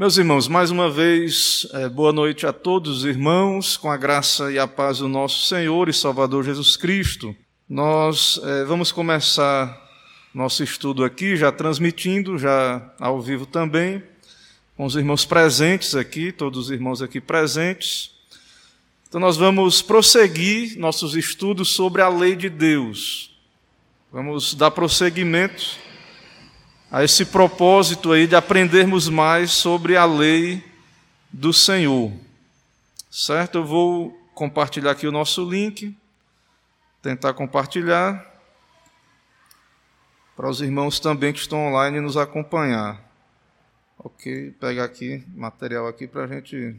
Meus irmãos, mais uma vez, é, boa noite a todos os irmãos, com a graça e a paz do nosso Senhor e Salvador Jesus Cristo. Nós é, vamos começar nosso estudo aqui, já transmitindo, já ao vivo também, com os irmãos presentes aqui, todos os irmãos aqui presentes. Então, nós vamos prosseguir nossos estudos sobre a lei de Deus. Vamos dar prosseguimento a esse propósito aí de aprendermos mais sobre a lei do Senhor. Certo? Eu vou compartilhar aqui o nosso link, tentar compartilhar para os irmãos também que estão online nos acompanhar. Ok, pegar aqui material aqui para a gente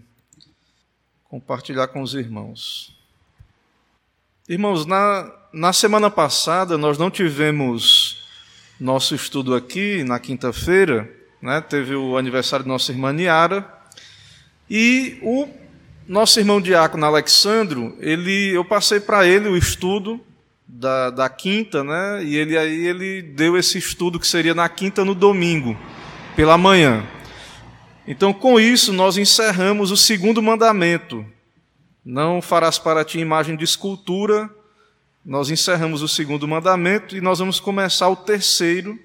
compartilhar com os irmãos. Irmãos, na, na semana passada nós não tivemos nosso estudo aqui na quinta-feira, né, teve o aniversário de nossa irmã Niara, e o nosso irmão diácono Alexandro, ele, eu passei para ele o estudo da, da quinta, né, e ele aí ele deu esse estudo que seria na quinta no domingo, pela manhã. Então, com isso, nós encerramos o segundo mandamento: não farás para ti imagem de escultura nós encerramos o segundo mandamento e nós vamos começar o terceiro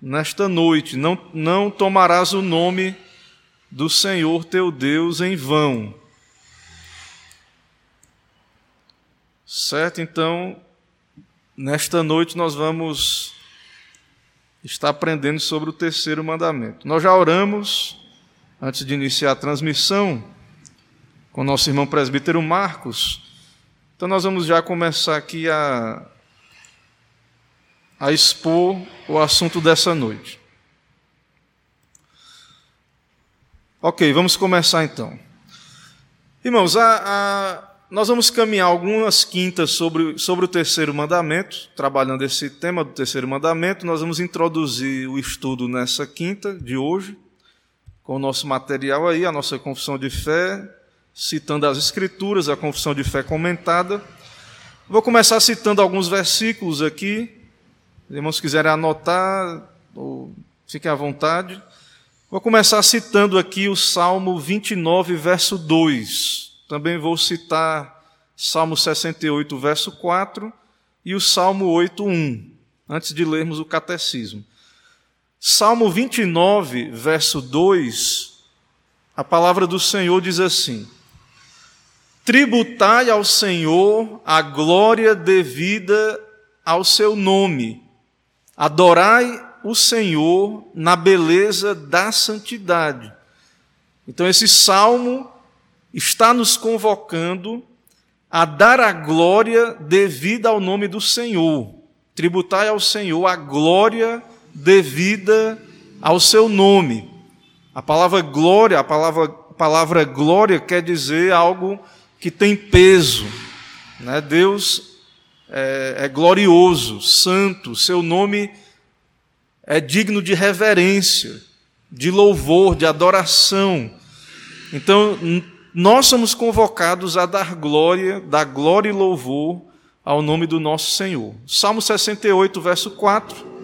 nesta noite. Não, não tomarás o nome do Senhor teu Deus em vão. Certo? Então, nesta noite nós vamos estar aprendendo sobre o terceiro mandamento. Nós já oramos antes de iniciar a transmissão com nosso irmão presbítero Marcos então nós vamos já começar aqui a, a expor o assunto dessa noite. Ok, vamos começar então. Irmãos, a, a, nós vamos caminhar algumas quintas sobre, sobre o terceiro mandamento, trabalhando esse tema do terceiro mandamento. Nós vamos introduzir o estudo nessa quinta de hoje, com o nosso material aí, a nossa confissão de fé, citando as Escrituras, a confissão de fé comentada. Vou começar citando alguns versículos aqui. Os irmãos quiserem anotar, ou fiquem à vontade. Vou começar citando aqui o Salmo 29, verso 2. Também vou citar Salmo 68, verso 4 e o Salmo 8, 1, antes de lermos o catecismo. Salmo 29, verso 2, a palavra do Senhor diz assim: Tributai ao Senhor a glória devida ao seu nome. Adorai o Senhor na beleza da santidade. Então, esse salmo está nos convocando a dar a glória devida ao nome do Senhor. Tributai ao Senhor a glória devida ao seu nome. A palavra glória, a palavra, a palavra glória quer dizer algo que tem peso. Né? Deus é, é glorioso, santo, seu nome é digno de reverência, de louvor, de adoração. Então, nós somos convocados a dar glória, dar glória e louvor ao nome do nosso Senhor. Salmo 68, verso 4.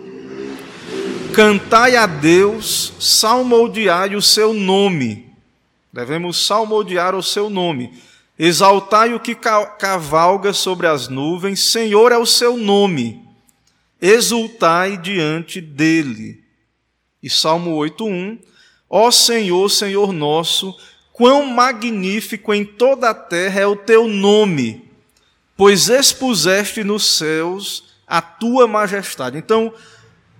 Cantai a Deus, salmodiai o seu nome. Devemos salmodiar o seu nome. Exaltai o que cavalga sobre as nuvens, Senhor é o seu nome. Exultai diante dele. E Salmo 8:1 Ó Senhor, Senhor nosso, quão magnífico em toda a terra é o teu nome, pois expuseste nos céus a tua majestade. Então,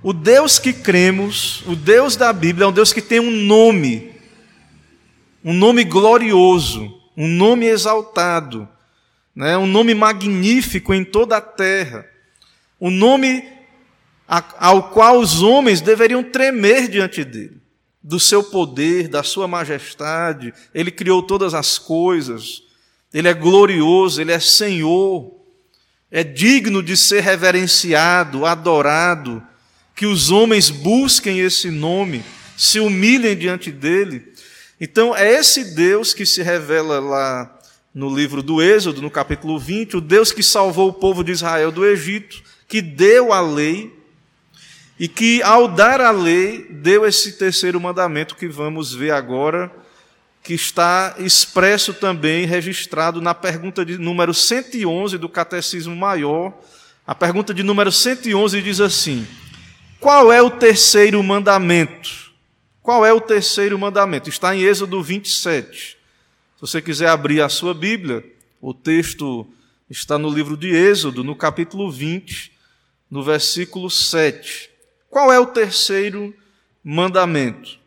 o Deus que cremos, o Deus da Bíblia, é um Deus que tem um nome, um nome glorioso um nome exaltado, né? um nome magnífico em toda a terra, um nome ao qual os homens deveriam tremer diante dele, do seu poder, da sua majestade. Ele criou todas as coisas, ele é glorioso, ele é Senhor, é digno de ser reverenciado, adorado, que os homens busquem esse nome, se humilhem diante dele então, é esse Deus que se revela lá no livro do Êxodo, no capítulo 20, o Deus que salvou o povo de Israel do Egito, que deu a lei e que, ao dar a lei, deu esse terceiro mandamento que vamos ver agora, que está expresso também, registrado na pergunta de número 111 do Catecismo Maior. A pergunta de número 111 diz assim: Qual é o terceiro mandamento? Qual é o terceiro mandamento? Está em Êxodo 27. Se você quiser abrir a sua Bíblia, o texto está no livro de Êxodo, no capítulo 20, no versículo 7. Qual é o terceiro mandamento?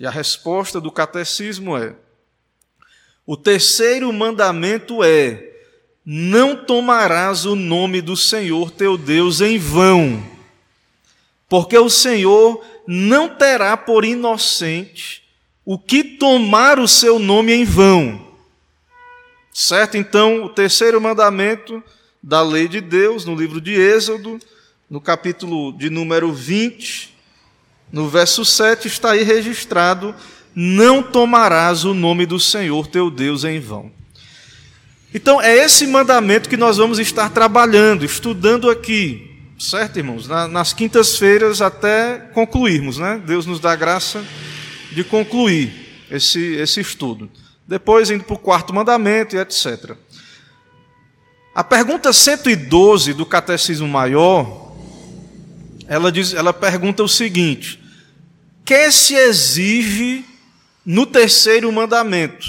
E a resposta do catecismo é: o terceiro mandamento é: não tomarás o nome do Senhor teu Deus em vão, porque o Senhor não terá por inocente o que tomar o seu nome em vão. Certo? Então, o terceiro mandamento da lei de Deus, no livro de Êxodo, no capítulo de número 20, no verso 7, está aí registrado: Não tomarás o nome do Senhor teu Deus em vão. Então, é esse mandamento que nós vamos estar trabalhando, estudando aqui, certo, irmãos? nas quintas-feiras até concluirmos, né? Deus nos dá graça de concluir esse, esse estudo. Depois, indo para o quarto mandamento e etc. A pergunta 112 do Catecismo Maior ela, diz, ela pergunta o seguinte: que se exige no terceiro mandamento?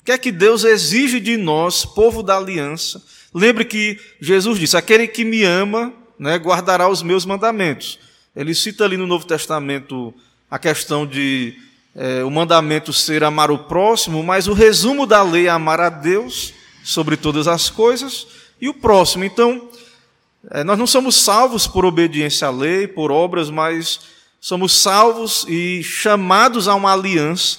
O que é que Deus exige de nós, povo da aliança? Lembre que Jesus disse: aquele que me ama, né, guardará os meus mandamentos. Ele cita ali no Novo Testamento a questão de é, o mandamento ser amar o próximo, mas o resumo da lei é amar a Deus sobre todas as coisas e o próximo. Então, é, nós não somos salvos por obediência à lei, por obras, mas somos salvos e chamados a uma aliança.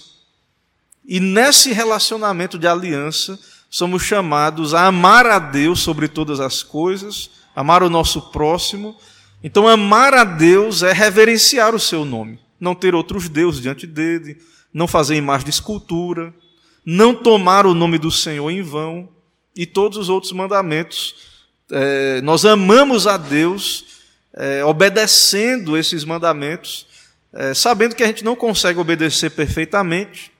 E nesse relacionamento de aliança, somos chamados a amar a Deus sobre todas as coisas, amar o nosso próximo. Então, amar a Deus é reverenciar o seu nome, não ter outros deuses diante dele, não fazer imagem de escultura, não tomar o nome do Senhor em vão e todos os outros mandamentos é, nós amamos a Deus é, obedecendo esses mandamentos, é, sabendo que a gente não consegue obedecer perfeitamente,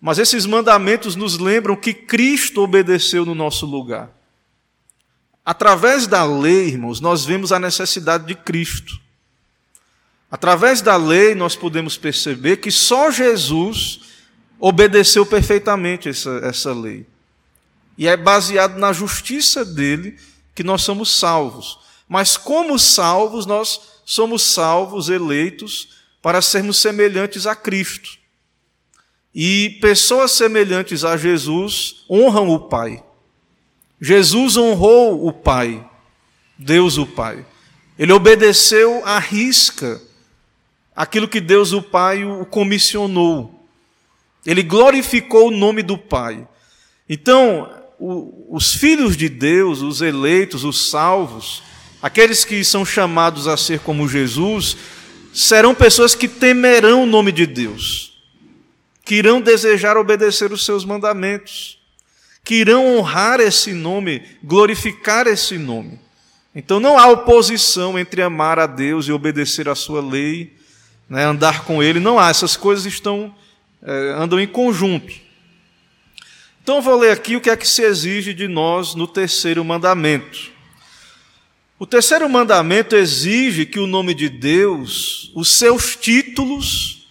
mas esses mandamentos nos lembram que Cristo obedeceu no nosso lugar. Através da lei, irmãos, nós vemos a necessidade de Cristo. Através da lei, nós podemos perceber que só Jesus obedeceu perfeitamente essa, essa lei. E é baseado na justiça dele que nós somos salvos. Mas, como salvos, nós somos salvos, eleitos, para sermos semelhantes a Cristo. E pessoas semelhantes a Jesus honram o Pai. Jesus honrou o Pai, Deus o Pai. Ele obedeceu à risca aquilo que Deus o Pai o comissionou. Ele glorificou o nome do Pai. Então, o, os filhos de Deus, os eleitos, os salvos, aqueles que são chamados a ser como Jesus, serão pessoas que temerão o nome de Deus, que irão desejar obedecer os seus mandamentos, que irão honrar esse nome, glorificar esse nome. Então não há oposição entre amar a Deus e obedecer a sua lei, né, andar com Ele, não há. Essas coisas estão é, andam em conjunto. Então vou ler aqui o que é que se exige de nós no terceiro mandamento. O terceiro mandamento exige que o nome de Deus, os seus títulos,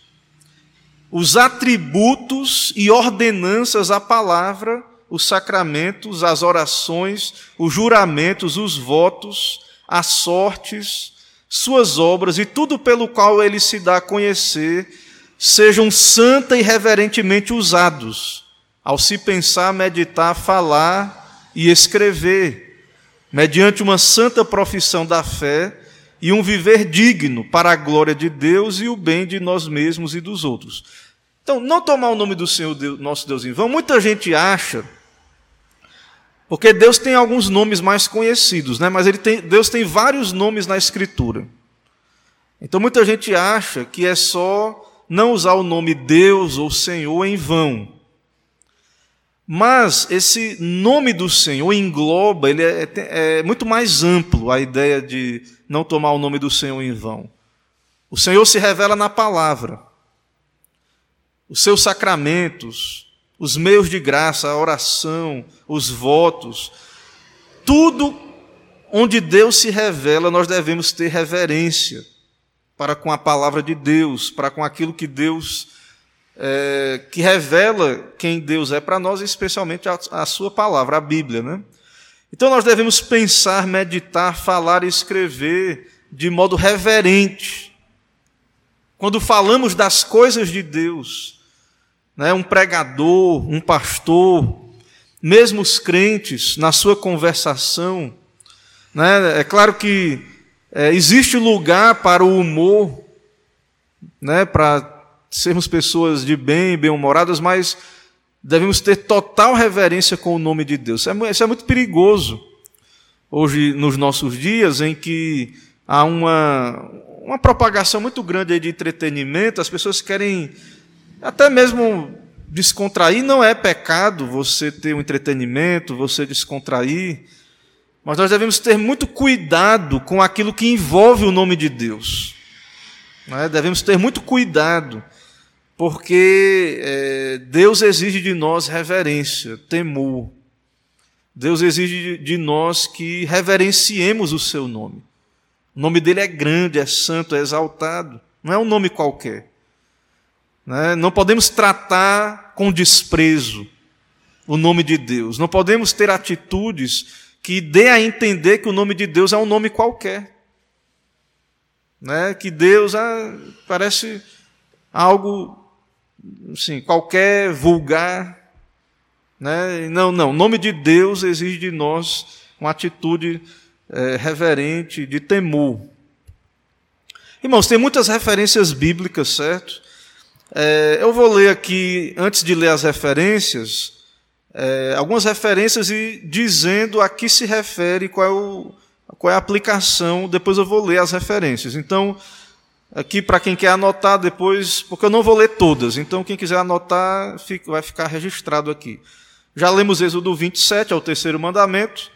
os atributos e ordenanças à palavra, os sacramentos, as orações, os juramentos, os votos, as sortes, suas obras e tudo pelo qual ele se dá a conhecer, sejam santa e reverentemente usados ao se pensar, meditar, falar e escrever, mediante uma santa profissão da fé e um viver digno para a glória de Deus e o bem de nós mesmos e dos outros. Então, não tomar o nome do Senhor, Deus, nosso Deus em vão, muita gente acha, porque Deus tem alguns nomes mais conhecidos, né? mas tem, Deus tem vários nomes na Escritura. Então, muita gente acha que é só não usar o nome Deus ou Senhor em vão. Mas esse nome do Senhor engloba, ele é, é, é, muito mais amplo a ideia de não tomar o nome do Senhor em vão. O Senhor se revela na palavra, os seus sacramentos, os meios de graça, a oração, os votos, tudo onde Deus se revela, nós devemos ter reverência para com a palavra de Deus, para com aquilo que Deus é, que revela quem Deus é para nós, especialmente a, a sua palavra, a Bíblia, né? Então nós devemos pensar, meditar, falar e escrever de modo reverente. Quando falamos das coisas de Deus, né, um pregador, um pastor, mesmo os crentes, na sua conversação, né, é claro que é, existe lugar para o humor, né, para sermos pessoas de bem, bem-humoradas, mas devemos ter total reverência com o nome de Deus. Isso é, é muito perigoso hoje, nos nossos dias, em que há uma, uma propagação muito grande de entretenimento, as pessoas querem até mesmo descontrair. Não é pecado você ter um entretenimento, você descontrair, mas nós devemos ter muito cuidado com aquilo que envolve o nome de Deus. É? Devemos ter muito cuidado porque é, Deus exige de nós reverência, temor. Deus exige de nós que reverenciemos o seu nome. O nome dele é grande, é santo, é exaltado. Não é um nome qualquer. Né? Não podemos tratar com desprezo o nome de Deus. Não podemos ter atitudes que dê a entender que o nome de Deus é um nome qualquer. Né? Que Deus ah, parece algo assim, qualquer vulgar. Né? Não, não. O nome de Deus exige de nós uma atitude é, reverente, de temor. Irmãos, tem muitas referências bíblicas, certo? É, eu vou ler aqui, antes de ler as referências, é, algumas referências e dizendo a que se refere, qual é, o, qual é a aplicação, depois eu vou ler as referências. Então, aqui para quem quer anotar depois, porque eu não vou ler todas, então quem quiser anotar fica, vai ficar registrado aqui. Já lemos Êxodo 27, é o terceiro mandamento,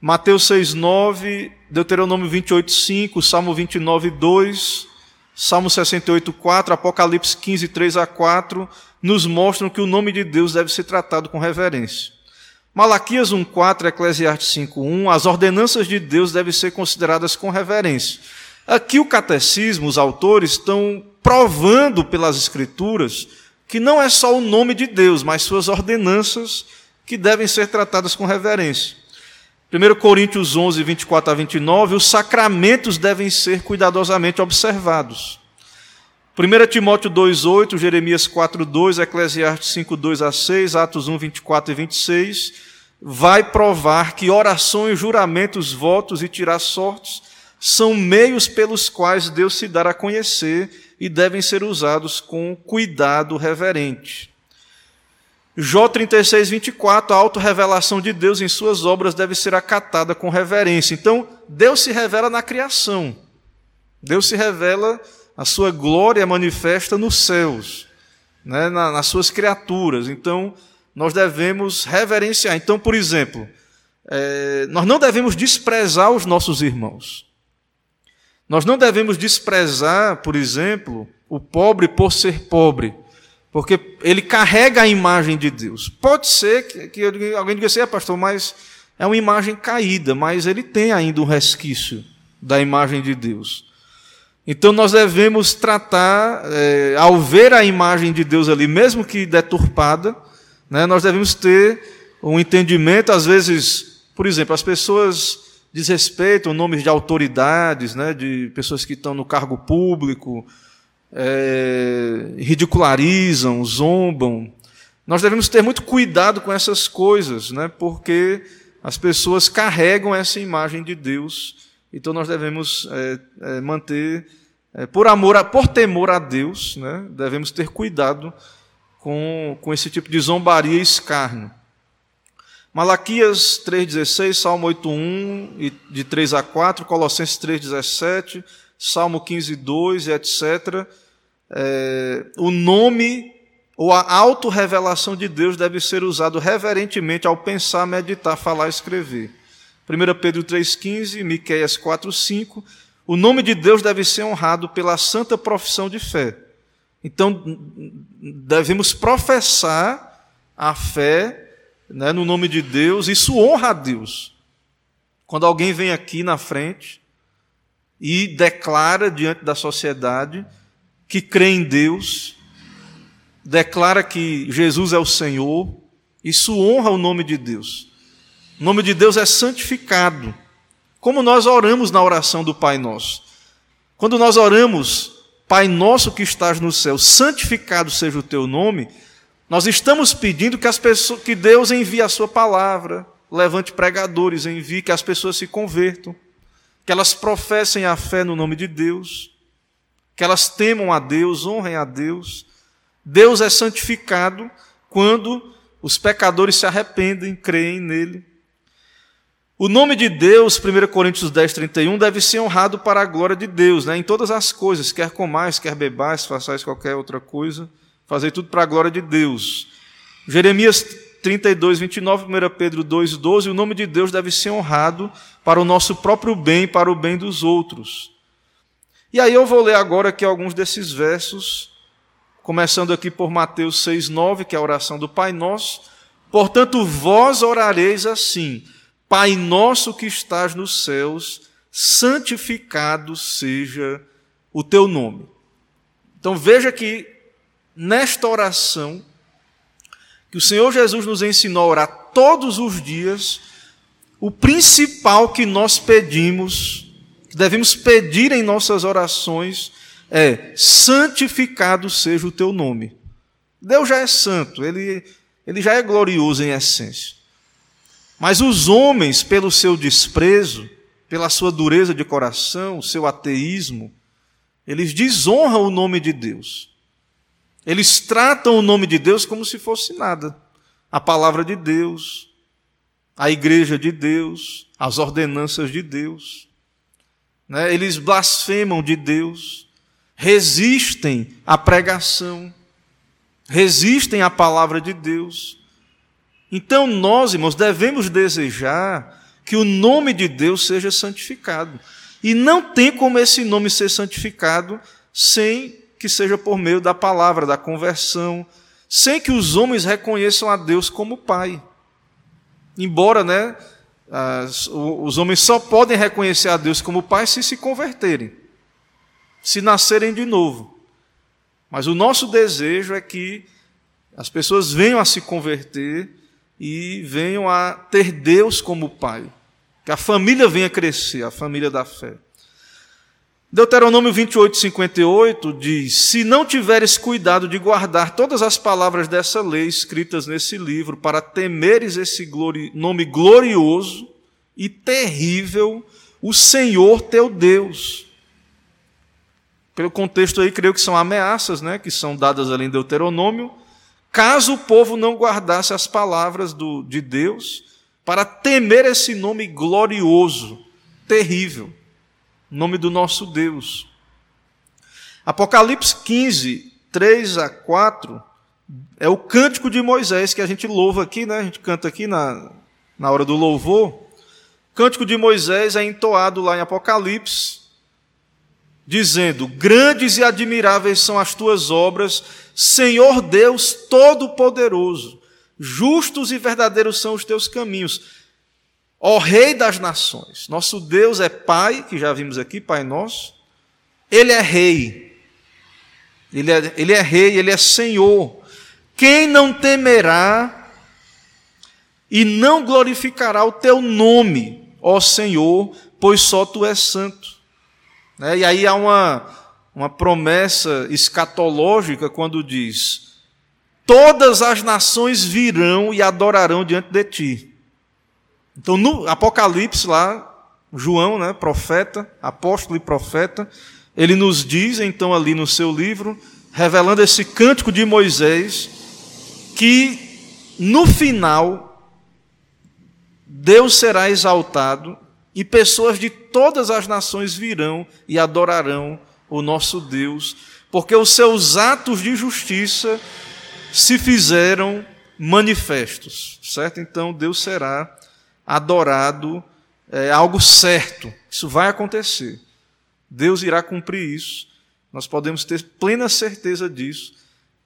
Mateus 6, 9, Deuteronômio 28, 5, Salmo 29, 2, Salmo 68, 4, Apocalipse 15, 3 a 4, nos mostram que o nome de Deus deve ser tratado com reverência. Malaquias 1,4, Eclesiastes 5,1, as ordenanças de Deus devem ser consideradas com reverência. Aqui o catecismo, os autores estão provando pelas Escrituras que não é só o nome de Deus, mas suas ordenanças que devem ser tratadas com reverência. 1 Coríntios 11, 24 a 29, os sacramentos devem ser cuidadosamente observados. 1 Timóteo 2,8, Jeremias 4,2, Eclesiastes 5,2 a 6, Atos 1, 24 e 26, vai provar que orações, juramentos, votos e tirar sortes são meios pelos quais Deus se dará a conhecer e devem ser usados com cuidado reverente. Jó 36, 24, a autorrevelação de Deus em suas obras deve ser acatada com reverência. Então, Deus se revela na criação. Deus se revela, a sua glória manifesta nos céus, né, nas suas criaturas. Então, nós devemos reverenciar. Então, por exemplo, é, nós não devemos desprezar os nossos irmãos. Nós não devemos desprezar, por exemplo, o pobre por ser pobre, porque ele carrega a imagem de Deus. Pode ser que, que alguém diga assim, é, pastor, mas é uma imagem caída, mas ele tem ainda um resquício da imagem de Deus. Então nós devemos tratar, é, ao ver a imagem de Deus ali, mesmo que deturpada, né, nós devemos ter um entendimento, às vezes, por exemplo, as pessoas desrespeitam nomes de autoridades, né, de pessoas que estão no cargo público, é, ridicularizam, zombam. Nós devemos ter muito cuidado com essas coisas, né, porque as pessoas carregam essa imagem de Deus. Então nós devemos é, é, manter, é, por amor, a, por temor a Deus, né, devemos ter cuidado com, com esse tipo de zombaria e escárnio. Malaquias 3,16, Salmo 8,1, de 3 a 4, Colossenses 3,17, Salmo 15,2 e etc. É, o nome ou a autorrevelação de Deus deve ser usado reverentemente ao pensar, meditar, falar escrever. 1 Pedro 3,15, Miqueias 4,5. O nome de Deus deve ser honrado pela santa profissão de fé. Então, devemos professar a fé né, no nome de Deus, isso honra a Deus. Quando alguém vem aqui na frente e declara diante da sociedade que crê em Deus, declara que Jesus é o Senhor, isso honra o nome de Deus. O nome de Deus é santificado. Como nós oramos na oração do Pai Nosso. Quando nós oramos, Pai Nosso que estás no céu, santificado seja o teu nome, nós estamos pedindo que, as pessoas, que Deus envie a sua palavra, levante pregadores, envie que as pessoas se convertam, que elas professem a fé no nome de Deus, que elas temam a Deus, honrem a Deus. Deus é santificado quando os pecadores se arrependem, creem nele. O nome de Deus, 1 Coríntios 10, 31, deve ser honrado para a glória de Deus, né? em todas as coisas, quer comais, quer bebais, façais qualquer outra coisa, fazer tudo para a glória de Deus. Jeremias 32, 29, 1 Pedro 2, 12, o nome de Deus deve ser honrado para o nosso próprio bem, para o bem dos outros. E aí eu vou ler agora aqui alguns desses versos, começando aqui por Mateus 6, 9, que é a oração do Pai Nosso. Portanto, vós orareis assim: Pai nosso que estás nos céus, santificado seja o teu nome. Então veja que nesta oração, que o Senhor Jesus nos ensinou a orar todos os dias, o principal que nós pedimos, que devemos pedir em nossas orações, é: santificado seja o teu nome. Deus já é santo, ele, ele já é glorioso em essência. Mas os homens, pelo seu desprezo, pela sua dureza de coração, seu ateísmo, eles desonram o nome de Deus. Eles tratam o nome de Deus como se fosse nada. A palavra de Deus, a igreja de Deus, as ordenanças de Deus. Né? Eles blasfemam de Deus, resistem à pregação, resistem à palavra de Deus. Então nós, irmãos, devemos desejar que o nome de Deus seja santificado. E não tem como esse nome ser santificado sem que seja por meio da palavra, da conversão, sem que os homens reconheçam a Deus como Pai. Embora, né, os homens só podem reconhecer a Deus como Pai se se converterem, se nascerem de novo. Mas o nosso desejo é que as pessoas venham a se converter e venham a ter Deus como Pai. Que a família venha crescer, a família da fé. Deuteronômio 28, 58 diz: Se não tiveres cuidado de guardar todas as palavras dessa lei escritas nesse livro, para temeres esse glori nome glorioso e terrível, o Senhor teu Deus. Pelo contexto aí, creio que são ameaças, né, que são dadas ali em Deuteronômio, caso o povo não guardasse as palavras do, de Deus, para temer esse nome glorioso, terrível, nome do nosso Deus. Apocalipse 15, 3 a 4, é o cântico de Moisés que a gente louva aqui, né? a gente canta aqui na, na hora do louvor. Cântico de Moisés é entoado lá em Apocalipse, dizendo: Grandes e admiráveis são as tuas obras, Senhor Deus Todo-Poderoso. Justos e verdadeiros são os teus caminhos. Ó Rei das nações. Nosso Deus é Pai, que já vimos aqui, Pai nosso. Ele é Rei. Ele é, ele é Rei, Ele é Senhor. Quem não temerá e não glorificará o teu nome, ó Senhor, pois só tu és santo. Né? E aí há uma, uma promessa escatológica quando diz: Todas as nações virão e adorarão diante de ti. Então, no Apocalipse, lá, João, né, profeta, apóstolo e profeta, ele nos diz, então, ali no seu livro, revelando esse cântico de Moisés, que no final, Deus será exaltado e pessoas de todas as nações virão e adorarão o nosso Deus, porque os seus atos de justiça se fizeram manifestos, certo? Então Deus será adorado, é algo certo, isso vai acontecer. Deus irá cumprir isso, nós podemos ter plena certeza disso,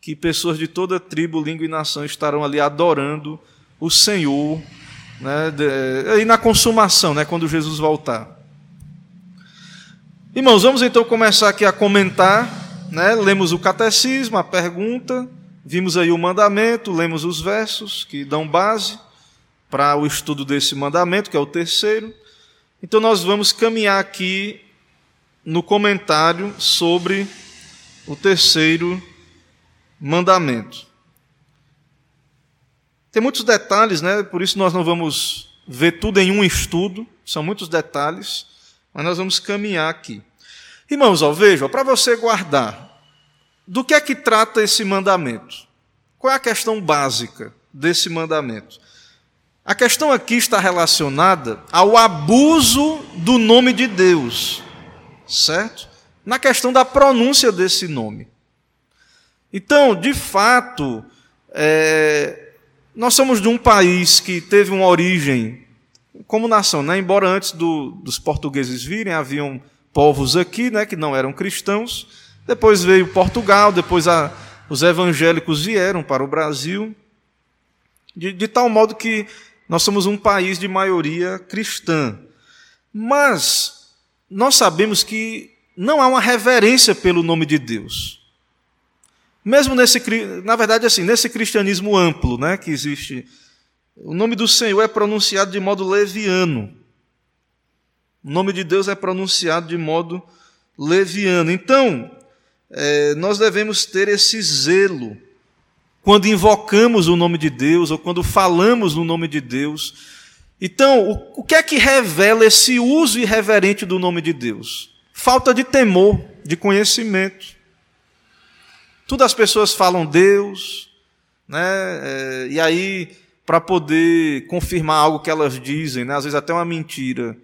que pessoas de toda tribo, língua e nação estarão ali adorando o Senhor, né, e na consumação, né, quando Jesus voltar. Irmãos, vamos então começar aqui a comentar, né, lemos o catecismo, a pergunta, vimos aí o mandamento, lemos os versos que dão base para o estudo desse mandamento, que é o terceiro. Então nós vamos caminhar aqui no comentário sobre o terceiro mandamento. Tem muitos detalhes, né? Por isso nós não vamos ver tudo em um estudo, são muitos detalhes, mas nós vamos caminhar aqui. Irmãos, ó, vejam, para você guardar, do que é que trata esse mandamento? Qual é a questão básica desse mandamento? A questão aqui está relacionada ao abuso do nome de Deus, certo? Na questão da pronúncia desse nome. Então, de fato, é, nós somos de um país que teve uma origem como nação, né? embora antes do, dos portugueses virem, haviam povos aqui né, que não eram cristãos. Depois veio Portugal, depois a, os evangélicos vieram para o Brasil, de, de tal modo que nós somos um país de maioria cristã. Mas nós sabemos que não há uma reverência pelo nome de Deus. Mesmo nesse, na verdade, assim, nesse cristianismo amplo, né, que existe, o nome do Senhor é pronunciado de modo leviano. O nome de Deus é pronunciado de modo leviano. Então, é, nós devemos ter esse zelo quando invocamos o nome de Deus ou quando falamos no nome de Deus. Então, o, o que é que revela esse uso irreverente do nome de Deus? Falta de temor, de conhecimento. Tudo as pessoas falam Deus, né? É, e aí, para poder confirmar algo que elas dizem, né? às vezes até uma mentira,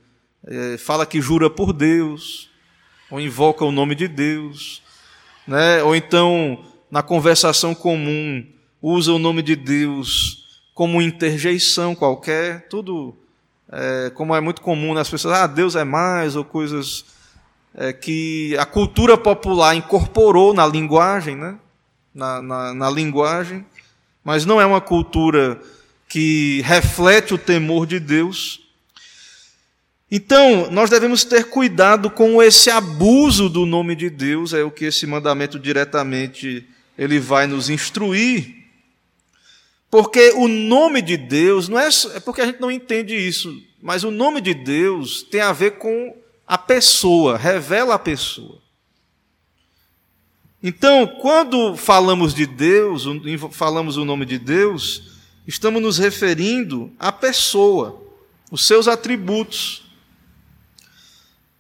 é, fala que jura por Deus, ou invoca o nome de Deus, né? ou então, na conversação comum, usa o nome de Deus como interjeição qualquer, tudo é, como é muito comum nas pessoas, ah, Deus é mais, ou coisas é, que a cultura popular incorporou na linguagem, né? na, na, na linguagem, mas não é uma cultura que reflete o temor de Deus. Então, nós devemos ter cuidado com esse abuso do nome de Deus, é o que esse mandamento diretamente ele vai nos instruir. Porque o nome de Deus não é, é porque a gente não entende isso, mas o nome de Deus tem a ver com a pessoa, revela a pessoa. Então, quando falamos de Deus, falamos o nome de Deus, estamos nos referindo à pessoa, os seus atributos.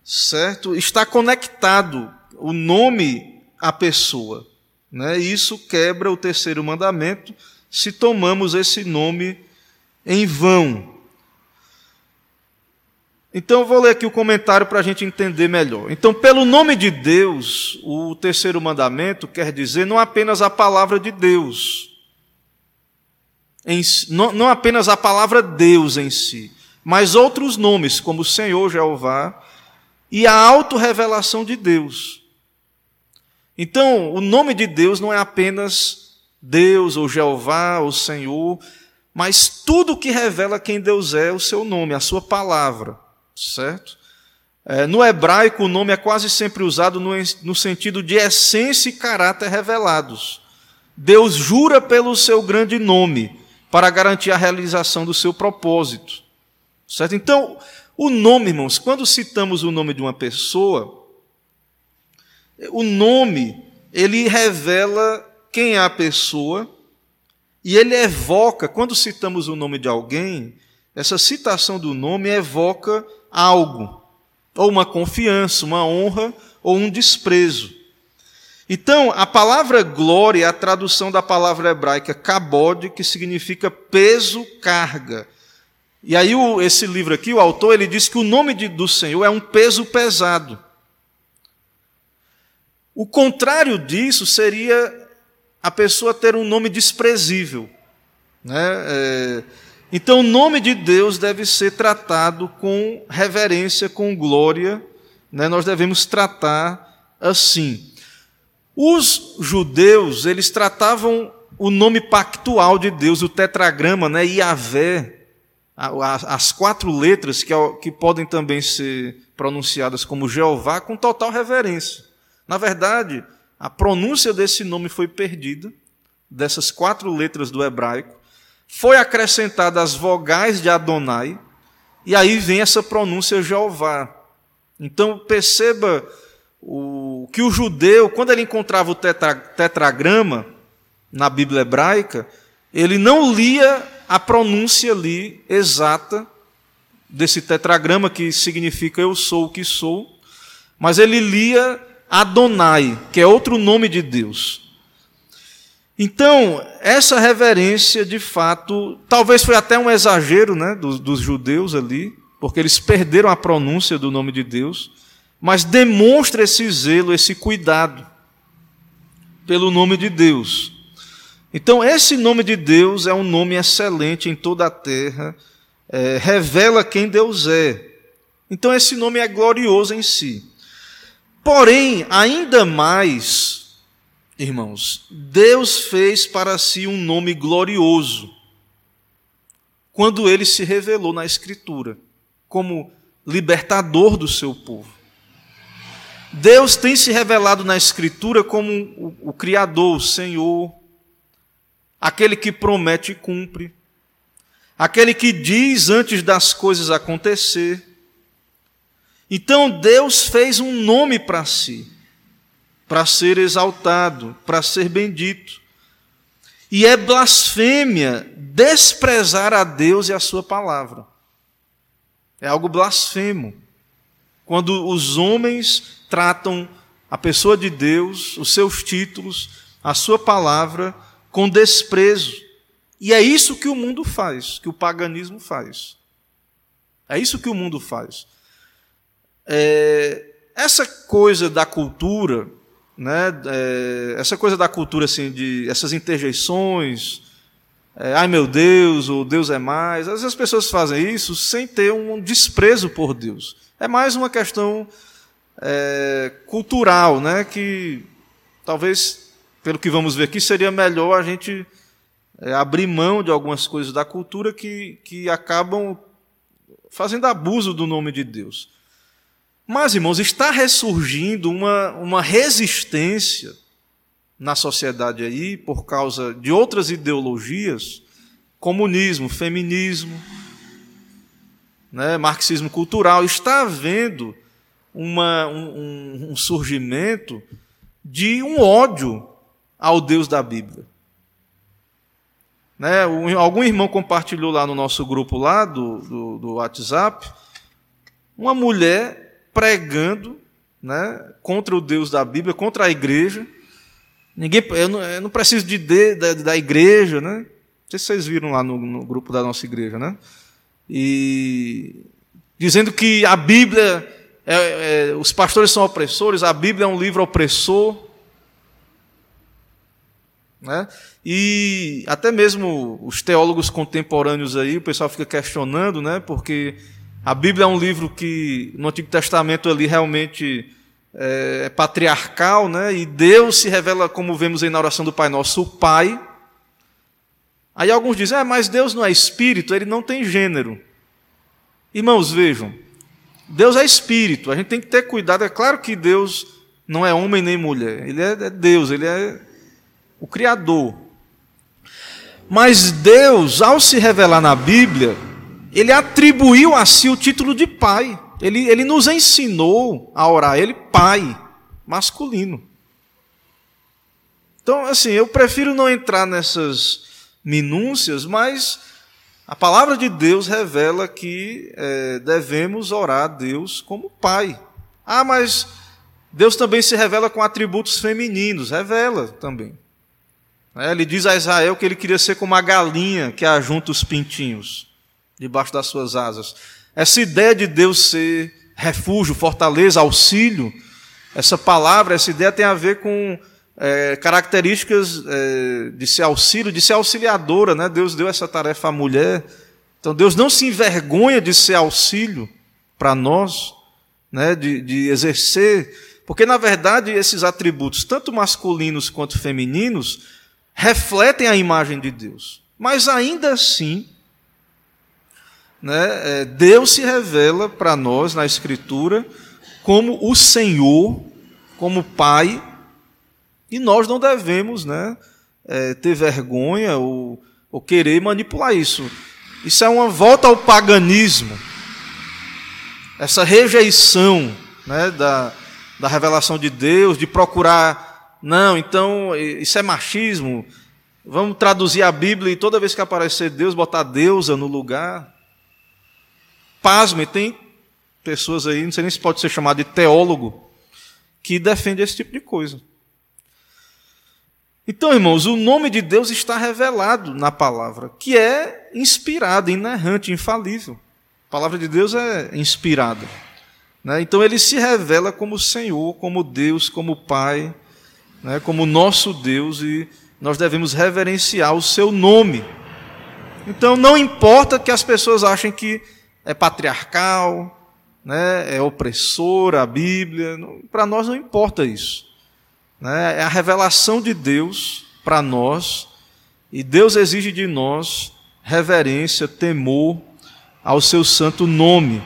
Certo? Está conectado o nome à pessoa. Né? Isso quebra o terceiro mandamento se tomamos esse nome em vão. Então eu vou ler aqui o comentário para a gente entender melhor. Então, pelo nome de Deus, o terceiro mandamento quer dizer não apenas a palavra de Deus, em, não, não apenas a palavra Deus em si, mas outros nomes, como Senhor Jeová e a autorrevelação de Deus. Então, o nome de Deus não é apenas Deus ou Jeová ou Senhor, mas tudo que revela quem Deus é, o seu nome, a sua palavra certo? É, no hebraico, o nome é quase sempre usado no, no sentido de essência e caráter revelados. Deus jura pelo seu grande nome para garantir a realização do seu propósito. Certo? Então, o nome, irmãos, quando citamos o nome de uma pessoa, o nome, ele revela quem é a pessoa e ele evoca, quando citamos o nome de alguém, essa citação do nome evoca algo, ou uma confiança, uma honra ou um desprezo. Então, a palavra glória é a tradução da palavra hebraica kabod, que significa peso, carga. E aí, esse livro aqui, o autor, ele diz que o nome do Senhor é um peso pesado. O contrário disso seria a pessoa ter um nome desprezível. Né? É, então, o nome de Deus deve ser tratado com reverência, com glória. Né? Nós devemos tratar assim. Os judeus, eles tratavam o nome pactual de Deus, o tetragrama, né? Yahvé, as quatro letras que, que podem também ser pronunciadas como Jeová, com total reverência. Na verdade, a pronúncia desse nome foi perdida, dessas quatro letras do hebraico, foi acrescentada as vogais de Adonai, e aí vem essa pronúncia Jeová. Então perceba o, que o judeu, quando ele encontrava o tetra, tetragrama na Bíblia hebraica, ele não lia a pronúncia ali exata desse tetragrama que significa eu sou o que sou, mas ele lia Adonai, que é outro nome de Deus. Então, essa reverência, de fato, talvez foi até um exagero né, dos, dos judeus ali, porque eles perderam a pronúncia do nome de Deus, mas demonstra esse zelo, esse cuidado pelo nome de Deus. Então, esse nome de Deus é um nome excelente em toda a terra, é, revela quem Deus é. Então, esse nome é glorioso em si. Porém, ainda mais, irmãos, Deus fez para si um nome glorioso quando ele se revelou na Escritura como libertador do seu povo. Deus tem se revelado na Escritura como o, o Criador, o Senhor, aquele que promete e cumpre, aquele que diz antes das coisas acontecer. Então Deus fez um nome para si, para ser exaltado, para ser bendito. E é blasfêmia desprezar a Deus e a Sua palavra. É algo blasfemo. Quando os homens tratam a pessoa de Deus, os seus títulos, a Sua palavra, com desprezo. E é isso que o mundo faz, que o paganismo faz. É isso que o mundo faz. É, essa coisa da cultura, né, é, essa coisa da cultura assim, de essas interjeições, é, ai meu Deus, ou Deus é mais, às vezes as pessoas fazem isso sem ter um desprezo por Deus. É mais uma questão é, cultural, né, que talvez pelo que vamos ver aqui, seria melhor a gente é, abrir mão de algumas coisas da cultura que, que acabam fazendo abuso do nome de Deus. Mas, irmãos, está ressurgindo uma, uma resistência na sociedade aí por causa de outras ideologias, comunismo, feminismo, né, marxismo cultural. Está havendo uma, um, um surgimento de um ódio ao Deus da Bíblia. Né? Algum irmão compartilhou lá no nosso grupo lá do, do, do WhatsApp uma mulher pregando né, contra o Deus da Bíblia, contra a igreja. Ninguém, eu não, eu não preciso de, de, da, da, igreja, né? Não sei se vocês viram lá no, no grupo da nossa igreja, né? E dizendo que a Bíblia, é, é, os pastores são opressores, a Bíblia é um livro opressor. Né? E até mesmo os teólogos contemporâneos aí, o pessoal fica questionando, né? porque a Bíblia é um livro que no Antigo Testamento ali realmente é, é patriarcal, né? e Deus se revela, como vemos aí na oração do Pai Nosso, o Pai. Aí alguns dizem, ah, mas Deus não é espírito, ele não tem gênero. Irmãos, vejam, Deus é espírito, a gente tem que ter cuidado. É claro que Deus não é homem nem mulher, ele é Deus, ele é o Criador. Mas Deus, ao se revelar na Bíblia, ele atribuiu a si o título de Pai. Ele, ele nos ensinou a orar, ele Pai, masculino. Então, assim, eu prefiro não entrar nessas minúcias, mas a palavra de Deus revela que é, devemos orar a Deus como Pai. Ah, mas Deus também se revela com atributos femininos, revela também. É, ele diz a Israel que ele queria ser como a galinha que ajunta os pintinhos debaixo das suas asas. Essa ideia de Deus ser refúgio, fortaleza, auxílio, essa palavra, essa ideia tem a ver com, é, características é, de ser auxílio, de ser auxiliadora. Né? Deus deu essa tarefa à mulher. Então Deus não se envergonha de ser auxílio para nós, né? de, de exercer. Porque, na verdade, esses atributos, tanto masculinos quanto femininos, refletem a imagem de Deus. Mas ainda assim, né, é, Deus se revela para nós na Escritura como o Senhor, como Pai, e nós não devemos né, é, ter vergonha ou, ou querer manipular isso. Isso é uma volta ao paganismo, essa rejeição né, da, da revelação de Deus, de procurar, não, então isso é machismo, vamos traduzir a Bíblia e toda vez que aparecer Deus, botar deusa no lugar. Pasme, tem pessoas aí, não sei nem se pode ser chamado de teólogo, que defende esse tipo de coisa. Então, irmãos, o nome de Deus está revelado na palavra, que é inspirada, inerrante, infalível. A palavra de Deus é inspirada. Né? Então, ele se revela como Senhor, como Deus, como Pai, né? como nosso Deus, e nós devemos reverenciar o seu nome. Então, não importa que as pessoas achem que é patriarcal, né, é opressora a Bíblia. Para nós não importa isso. Né? É a revelação de Deus para nós, e Deus exige de nós reverência, temor ao seu santo nome.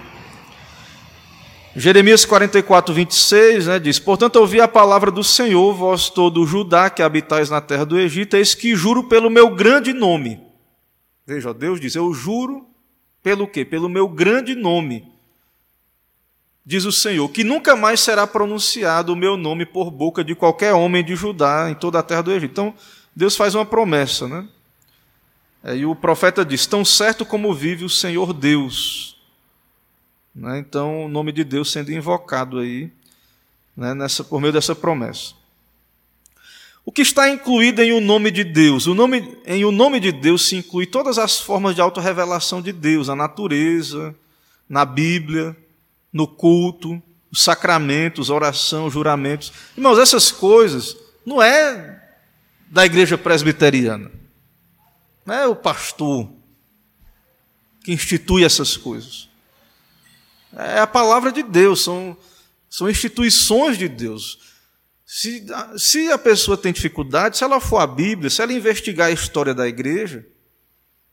Jeremias 44, 26 né, diz: Portanto, ouvi a palavra do Senhor, vós todo Judá que habitais na terra do Egito, eis que juro pelo meu grande nome. Veja, Deus diz: Eu juro pelo quê? Pelo meu grande nome diz o Senhor, que nunca mais será pronunciado o meu nome por boca de qualquer homem de Judá em toda a terra do Egito. Então, Deus faz uma promessa, né? É, e o profeta diz: Tão certo como vive o Senhor Deus. Né? Então, o nome de Deus sendo invocado aí, né? Nessa, por meio dessa promessa. O que está incluído em o nome de Deus? O nome, em o nome de Deus se inclui todas as formas de autorrevelação de Deus, a natureza, na Bíblia, no culto, os sacramentos, oração, juramentos. Irmãos, essas coisas não é da igreja presbiteriana. Não é o pastor que institui essas coisas. É a palavra de Deus, são, são instituições de Deus. Se, se a pessoa tem dificuldade, se ela for à Bíblia, se ela investigar a história da igreja,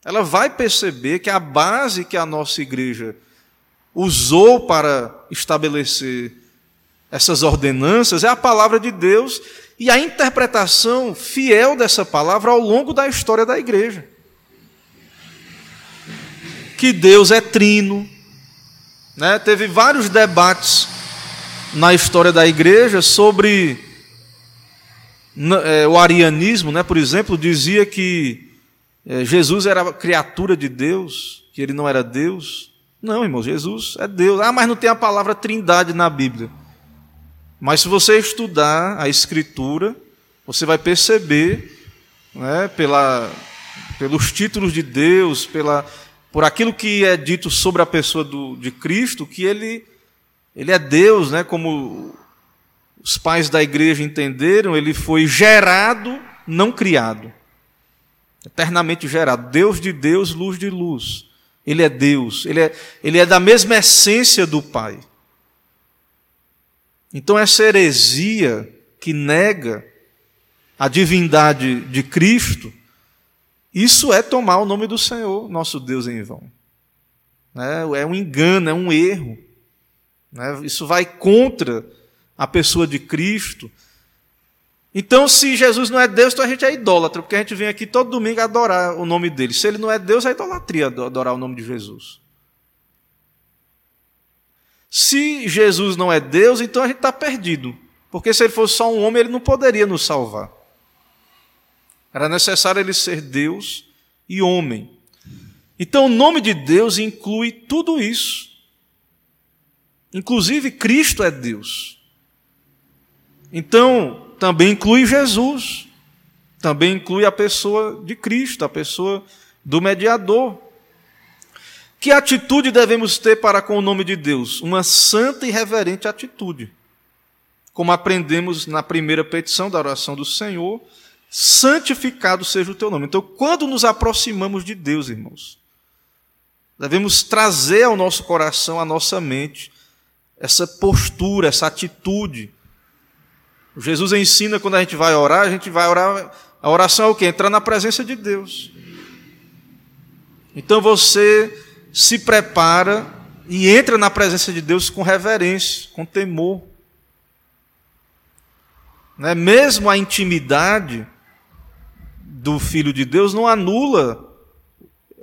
ela vai perceber que a base que a nossa igreja usou para estabelecer essas ordenanças é a palavra de Deus e a interpretação fiel dessa palavra ao longo da história da igreja. Que Deus é trino. Né? Teve vários debates na história da igreja sobre é, o arianismo, né? por exemplo, dizia que é, Jesus era criatura de Deus, que ele não era Deus. Não, irmão, Jesus é Deus. Ah, mas não tem a palavra trindade na Bíblia. Mas se você estudar a Escritura, você vai perceber, né, pela, pelos títulos de Deus, pela, por aquilo que é dito sobre a pessoa do, de Cristo, que ele, ele é Deus, né, como os pais da igreja entenderam, ele foi gerado, não criado. Eternamente gerado. Deus de Deus, luz de luz. Ele é Deus, ele é, ele é da mesma essência do Pai. Então, essa heresia que nega a divindade de Cristo, isso é tomar o nome do Senhor, nosso Deus, em vão. É, é um engano, é um erro. Né? Isso vai contra a pessoa de Cristo. Então, se Jesus não é Deus, então a gente é idólatra, porque a gente vem aqui todo domingo adorar o nome dele. Se ele não é Deus, é idolatria adorar o nome de Jesus. Se Jesus não é Deus, então a gente está perdido. Porque se ele fosse só um homem, ele não poderia nos salvar. Era necessário ele ser Deus e homem. Então, o nome de Deus inclui tudo isso. Inclusive, Cristo é Deus. Então, também inclui Jesus, também inclui a pessoa de Cristo, a pessoa do mediador. Que atitude devemos ter para com o nome de Deus? Uma santa e reverente atitude. como aprendemos na primeira petição da oração do Senhor, santificado seja o teu nome. Então, quando nos aproximamos de Deus, irmãos, devemos trazer ao nosso coração, à nossa mente, essa postura, essa atitude. Jesus ensina quando a gente vai orar, a gente vai orar. A oração é o quê? Entrar na presença de Deus. Então você se prepara e entra na presença de Deus com reverência, com temor. Né? Mesmo a intimidade do Filho de Deus não anula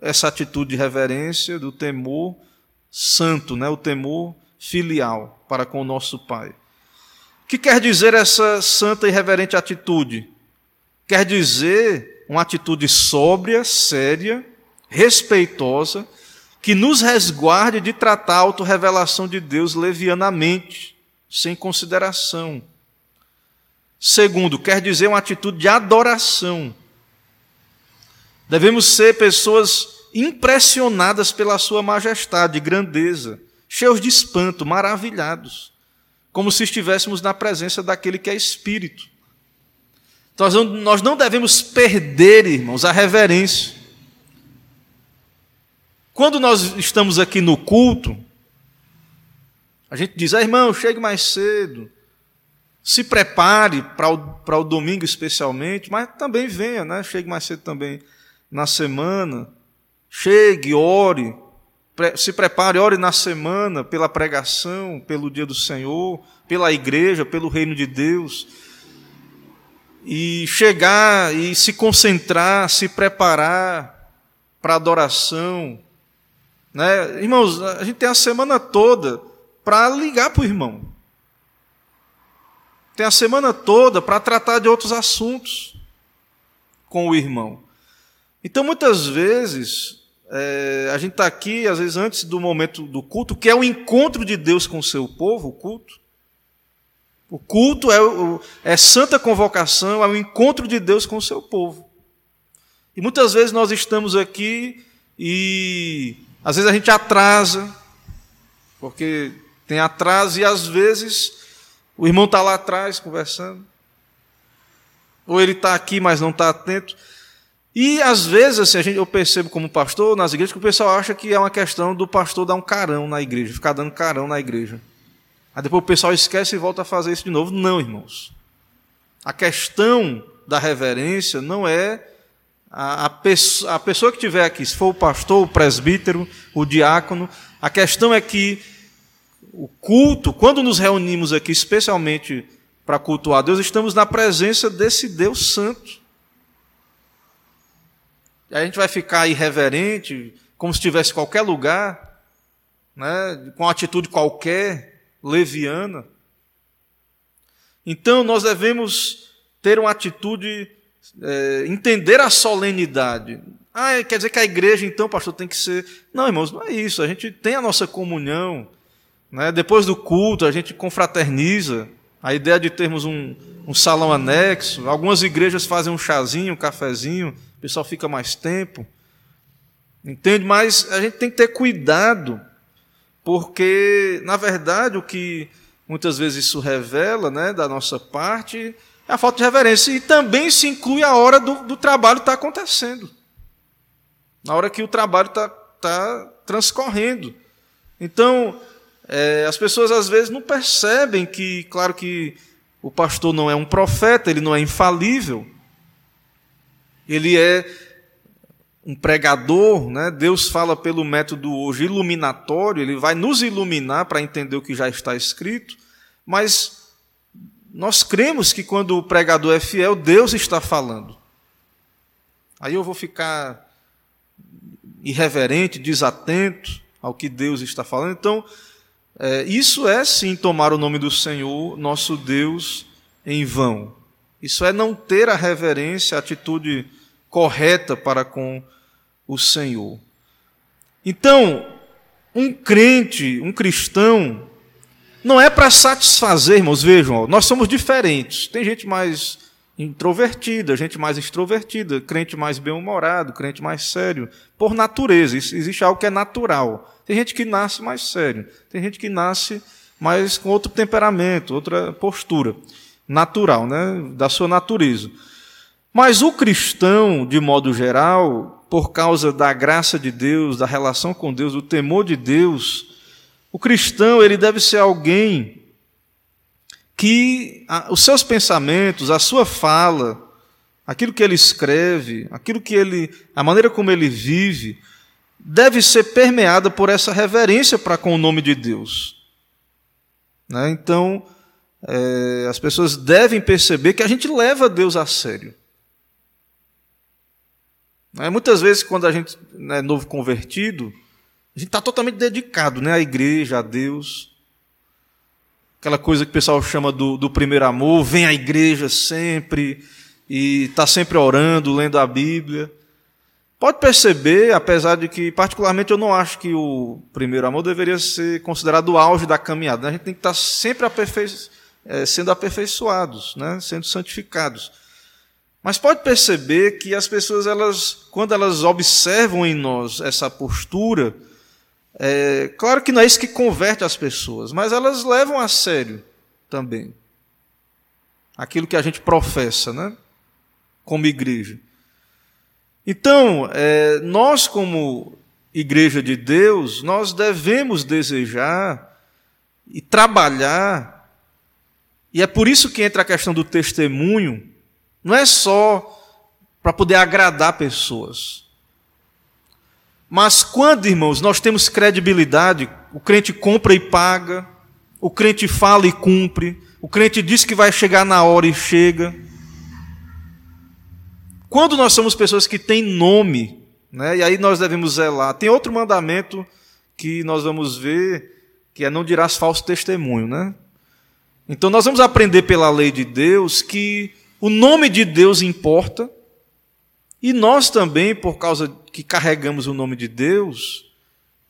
essa atitude de reverência, do temor santo, né? o temor filial para com o nosso Pai. O que quer dizer essa santa e reverente atitude? Quer dizer uma atitude sóbria, séria, respeitosa, que nos resguarde de tratar a autorrevelação de Deus levianamente, sem consideração. Segundo, quer dizer uma atitude de adoração. Devemos ser pessoas impressionadas pela Sua majestade grandeza, cheios de espanto, maravilhados, como se estivéssemos na presença daquele que é Espírito. Nós não, nós não devemos perder, irmãos, a reverência. Quando nós estamos aqui no culto, a gente diz, ah, irmão, chegue mais cedo, se prepare para o, para o domingo especialmente, mas também venha, né? chegue mais cedo também na semana. Chegue, ore, se prepare, ore na semana pela pregação, pelo dia do Senhor, pela igreja, pelo reino de Deus. E chegar e se concentrar, se preparar para adoração. Né? Irmãos, a gente tem a semana toda para ligar para o irmão. Tem a semana toda para tratar de outros assuntos com o irmão. Então, muitas vezes, é, a gente está aqui, às vezes, antes do momento do culto, que é o encontro de Deus com o seu povo, o culto. O culto é, é santa convocação, é o encontro de Deus com o seu povo. E muitas vezes nós estamos aqui e às vezes a gente atrasa, porque tem atraso, e às vezes o irmão está lá atrás conversando. Ou ele está aqui, mas não está atento. E às vezes assim, a gente, eu percebo como pastor nas igrejas que o pessoal acha que é uma questão do pastor dar um carão na igreja, ficar dando carão na igreja. Aí depois o pessoal esquece e volta a fazer isso de novo. Não, irmãos. A questão da reverência não é a, a, pessoa, a pessoa que estiver aqui, se for o pastor, o presbítero, o diácono, a questão é que o culto, quando nos reunimos aqui, especialmente para cultuar Deus, estamos na presença desse Deus Santo. A gente vai ficar irreverente, como se estivesse em qualquer lugar, né, com atitude qualquer, leviana. Então nós devemos ter uma atitude, é, entender a solenidade. Ah, quer dizer que a igreja, então, pastor, tem que ser. Não, irmãos, não é isso. A gente tem a nossa comunhão. Né? Depois do culto, a gente confraterniza. A ideia de termos um, um salão anexo. Algumas igrejas fazem um chazinho, um cafezinho, pessoal fica mais tempo. Entende? Mas a gente tem que ter cuidado, porque, na verdade, o que muitas vezes isso revela né, da nossa parte é a falta de reverência. E também se inclui a hora do, do trabalho estar tá acontecendo. Na hora que o trabalho está tá transcorrendo. Então, é, as pessoas às vezes não percebem que, claro que o pastor não é um profeta, ele não é infalível, ele é um pregador, né? Deus fala pelo método hoje iluminatório, ele vai nos iluminar para entender o que já está escrito, mas nós cremos que quando o pregador é fiel, Deus está falando. Aí eu vou ficar irreverente, desatento ao que Deus está falando. Então, é, isso é sim tomar o nome do Senhor, nosso Deus, em vão. Isso é não ter a reverência, a atitude correta para com o Senhor. Então, um crente, um cristão, não é para satisfazer, irmãos, vejam, nós somos diferentes. Tem gente mais introvertida, gente mais extrovertida, crente mais bem-humorado, crente mais sério, por natureza. Existe algo que é natural. Tem gente que nasce mais sério, tem gente que nasce mas com outro temperamento, outra postura natural, né, da sua natureza. Mas o cristão, de modo geral, por causa da graça de Deus, da relação com Deus, do temor de Deus, o cristão ele deve ser alguém que os seus pensamentos, a sua fala, aquilo que ele escreve, aquilo que ele, a maneira como ele vive, deve ser permeada por essa reverência para com o nome de Deus. Né? Então, é, as pessoas devem perceber que a gente leva Deus a sério. Né? Muitas vezes, quando a gente é né, novo convertido, a gente está totalmente dedicado né, à igreja, a Deus. Aquela coisa que o pessoal chama do, do primeiro amor, vem à igreja sempre e está sempre orando, lendo a Bíblia. Pode perceber, apesar de que, particularmente, eu não acho que o primeiro amor deveria ser considerado o auge da caminhada. A gente tem que estar sempre aperfei é, sendo aperfeiçoados, né? sendo santificados. Mas pode perceber que as pessoas, elas, quando elas observam em nós essa postura, é, claro que não é isso que converte as pessoas, mas elas levam a sério também aquilo que a gente professa, né? como igreja. Então, é, nós, como igreja de Deus, nós devemos desejar e trabalhar, e é por isso que entra a questão do testemunho, não é só para poder agradar pessoas. Mas quando, irmãos, nós temos credibilidade, o crente compra e paga, o crente fala e cumpre, o crente diz que vai chegar na hora e chega. Quando nós somos pessoas que têm nome, né, e aí nós devemos zelar. Tem outro mandamento que nós vamos ver, que é não dirás falso testemunho. Né? Então nós vamos aprender pela lei de Deus que o nome de Deus importa, e nós também, por causa que carregamos o nome de Deus,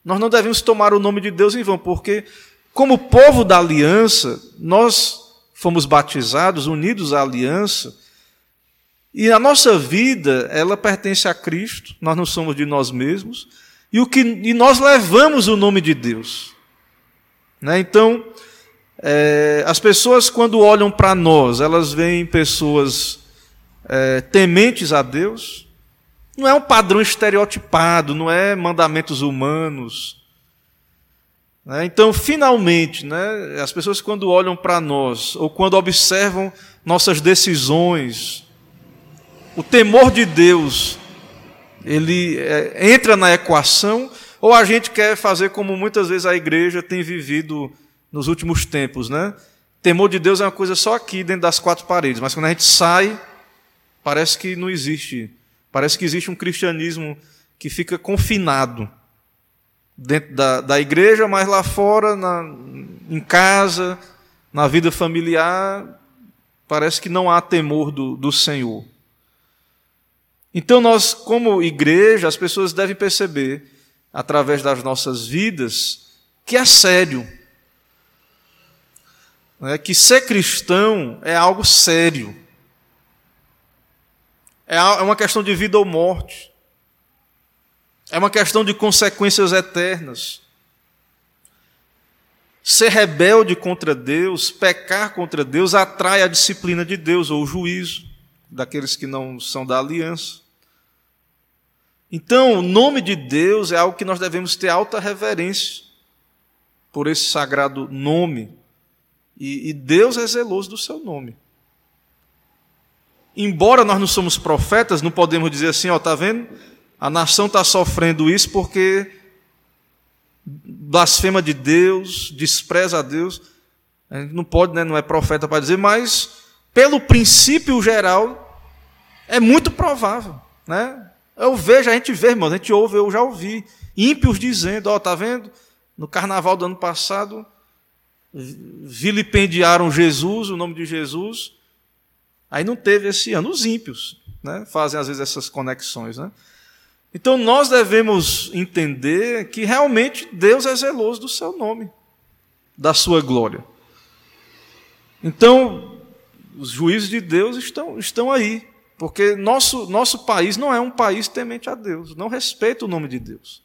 nós não devemos tomar o nome de Deus em vão, porque, como povo da aliança, nós fomos batizados, unidos à aliança, e a nossa vida, ela pertence a Cristo, nós não somos de nós mesmos, e, o que, e nós levamos o nome de Deus. Né? Então, é, as pessoas, quando olham para nós, elas veem pessoas é, tementes a Deus. Não é um padrão estereotipado, não é mandamentos humanos. Né? Então, finalmente, né, as pessoas, quando olham para nós, ou quando observam nossas decisões, o temor de Deus ele é, entra na equação ou a gente quer fazer como muitas vezes a igreja tem vivido nos últimos tempos, né? Temor de Deus é uma coisa só aqui dentro das quatro paredes, mas quando a gente sai, parece que não existe. Parece que existe um cristianismo que fica confinado dentro da, da igreja, mas lá fora, na, em casa, na vida familiar, parece que não há temor do, do Senhor. Então, nós, como igreja, as pessoas devem perceber, através das nossas vidas, que é sério. É? Que ser cristão é algo sério. É, é uma questão de vida ou morte. É uma questão de consequências eternas. Ser rebelde contra Deus, pecar contra Deus, atrai a disciplina de Deus ou o juízo daqueles que não são da aliança. Então, o nome de Deus é algo que nós devemos ter alta reverência por esse sagrado nome. E, e Deus é zeloso do seu nome. Embora nós não somos profetas, não podemos dizer assim, ó, tá vendo? A nação está sofrendo isso porque blasfema de Deus, despreza a Deus. A gente não pode, né, não é profeta para dizer, mas pelo princípio geral é muito provável, né? Eu vejo, a gente vê, irmão, a gente ouve, eu já ouvi. Ímpios dizendo, ó, tá vendo? No carnaval do ano passado, vilipendiaram Jesus, o nome de Jesus. Aí não teve esse ano. Os ímpios né, fazem às vezes essas conexões. Né? Então nós devemos entender que realmente Deus é zeloso do seu nome, da sua glória. Então, os juízes de Deus estão, estão aí. Porque nosso, nosso país não é um país temente a Deus, não respeita o nome de Deus,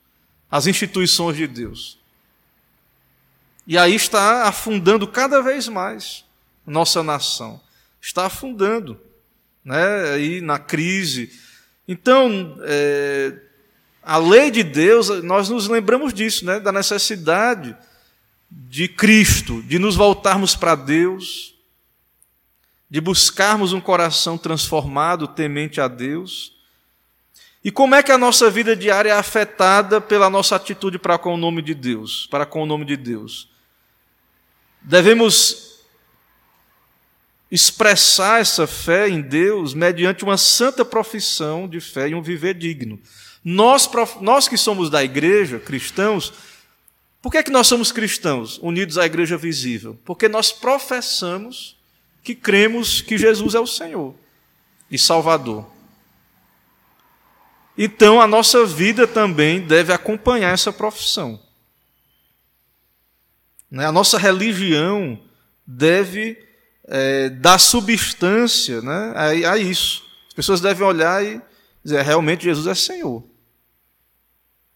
as instituições de Deus. E aí está afundando cada vez mais nossa nação. Está afundando, né? Aí na crise. Então, é, a lei de Deus, nós nos lembramos disso, né? Da necessidade de Cristo, de nos voltarmos para Deus, de buscarmos um coração transformado, temente a Deus. E como é que a nossa vida diária é afetada pela nossa atitude para com o nome de Deus, para com o nome de Deus? Devemos expressar essa fé em Deus mediante uma santa profissão de fé e um viver digno. Nós, nós que somos da igreja, cristãos, por que, é que nós somos cristãos, unidos à igreja visível? Porque nós professamos que cremos que Jesus é o Senhor e Salvador. Então a nossa vida também deve acompanhar essa profissão. Né? A nossa religião deve é, dar substância né, a, a, isso. As pessoas devem olhar e dizer: realmente Jesus é Senhor.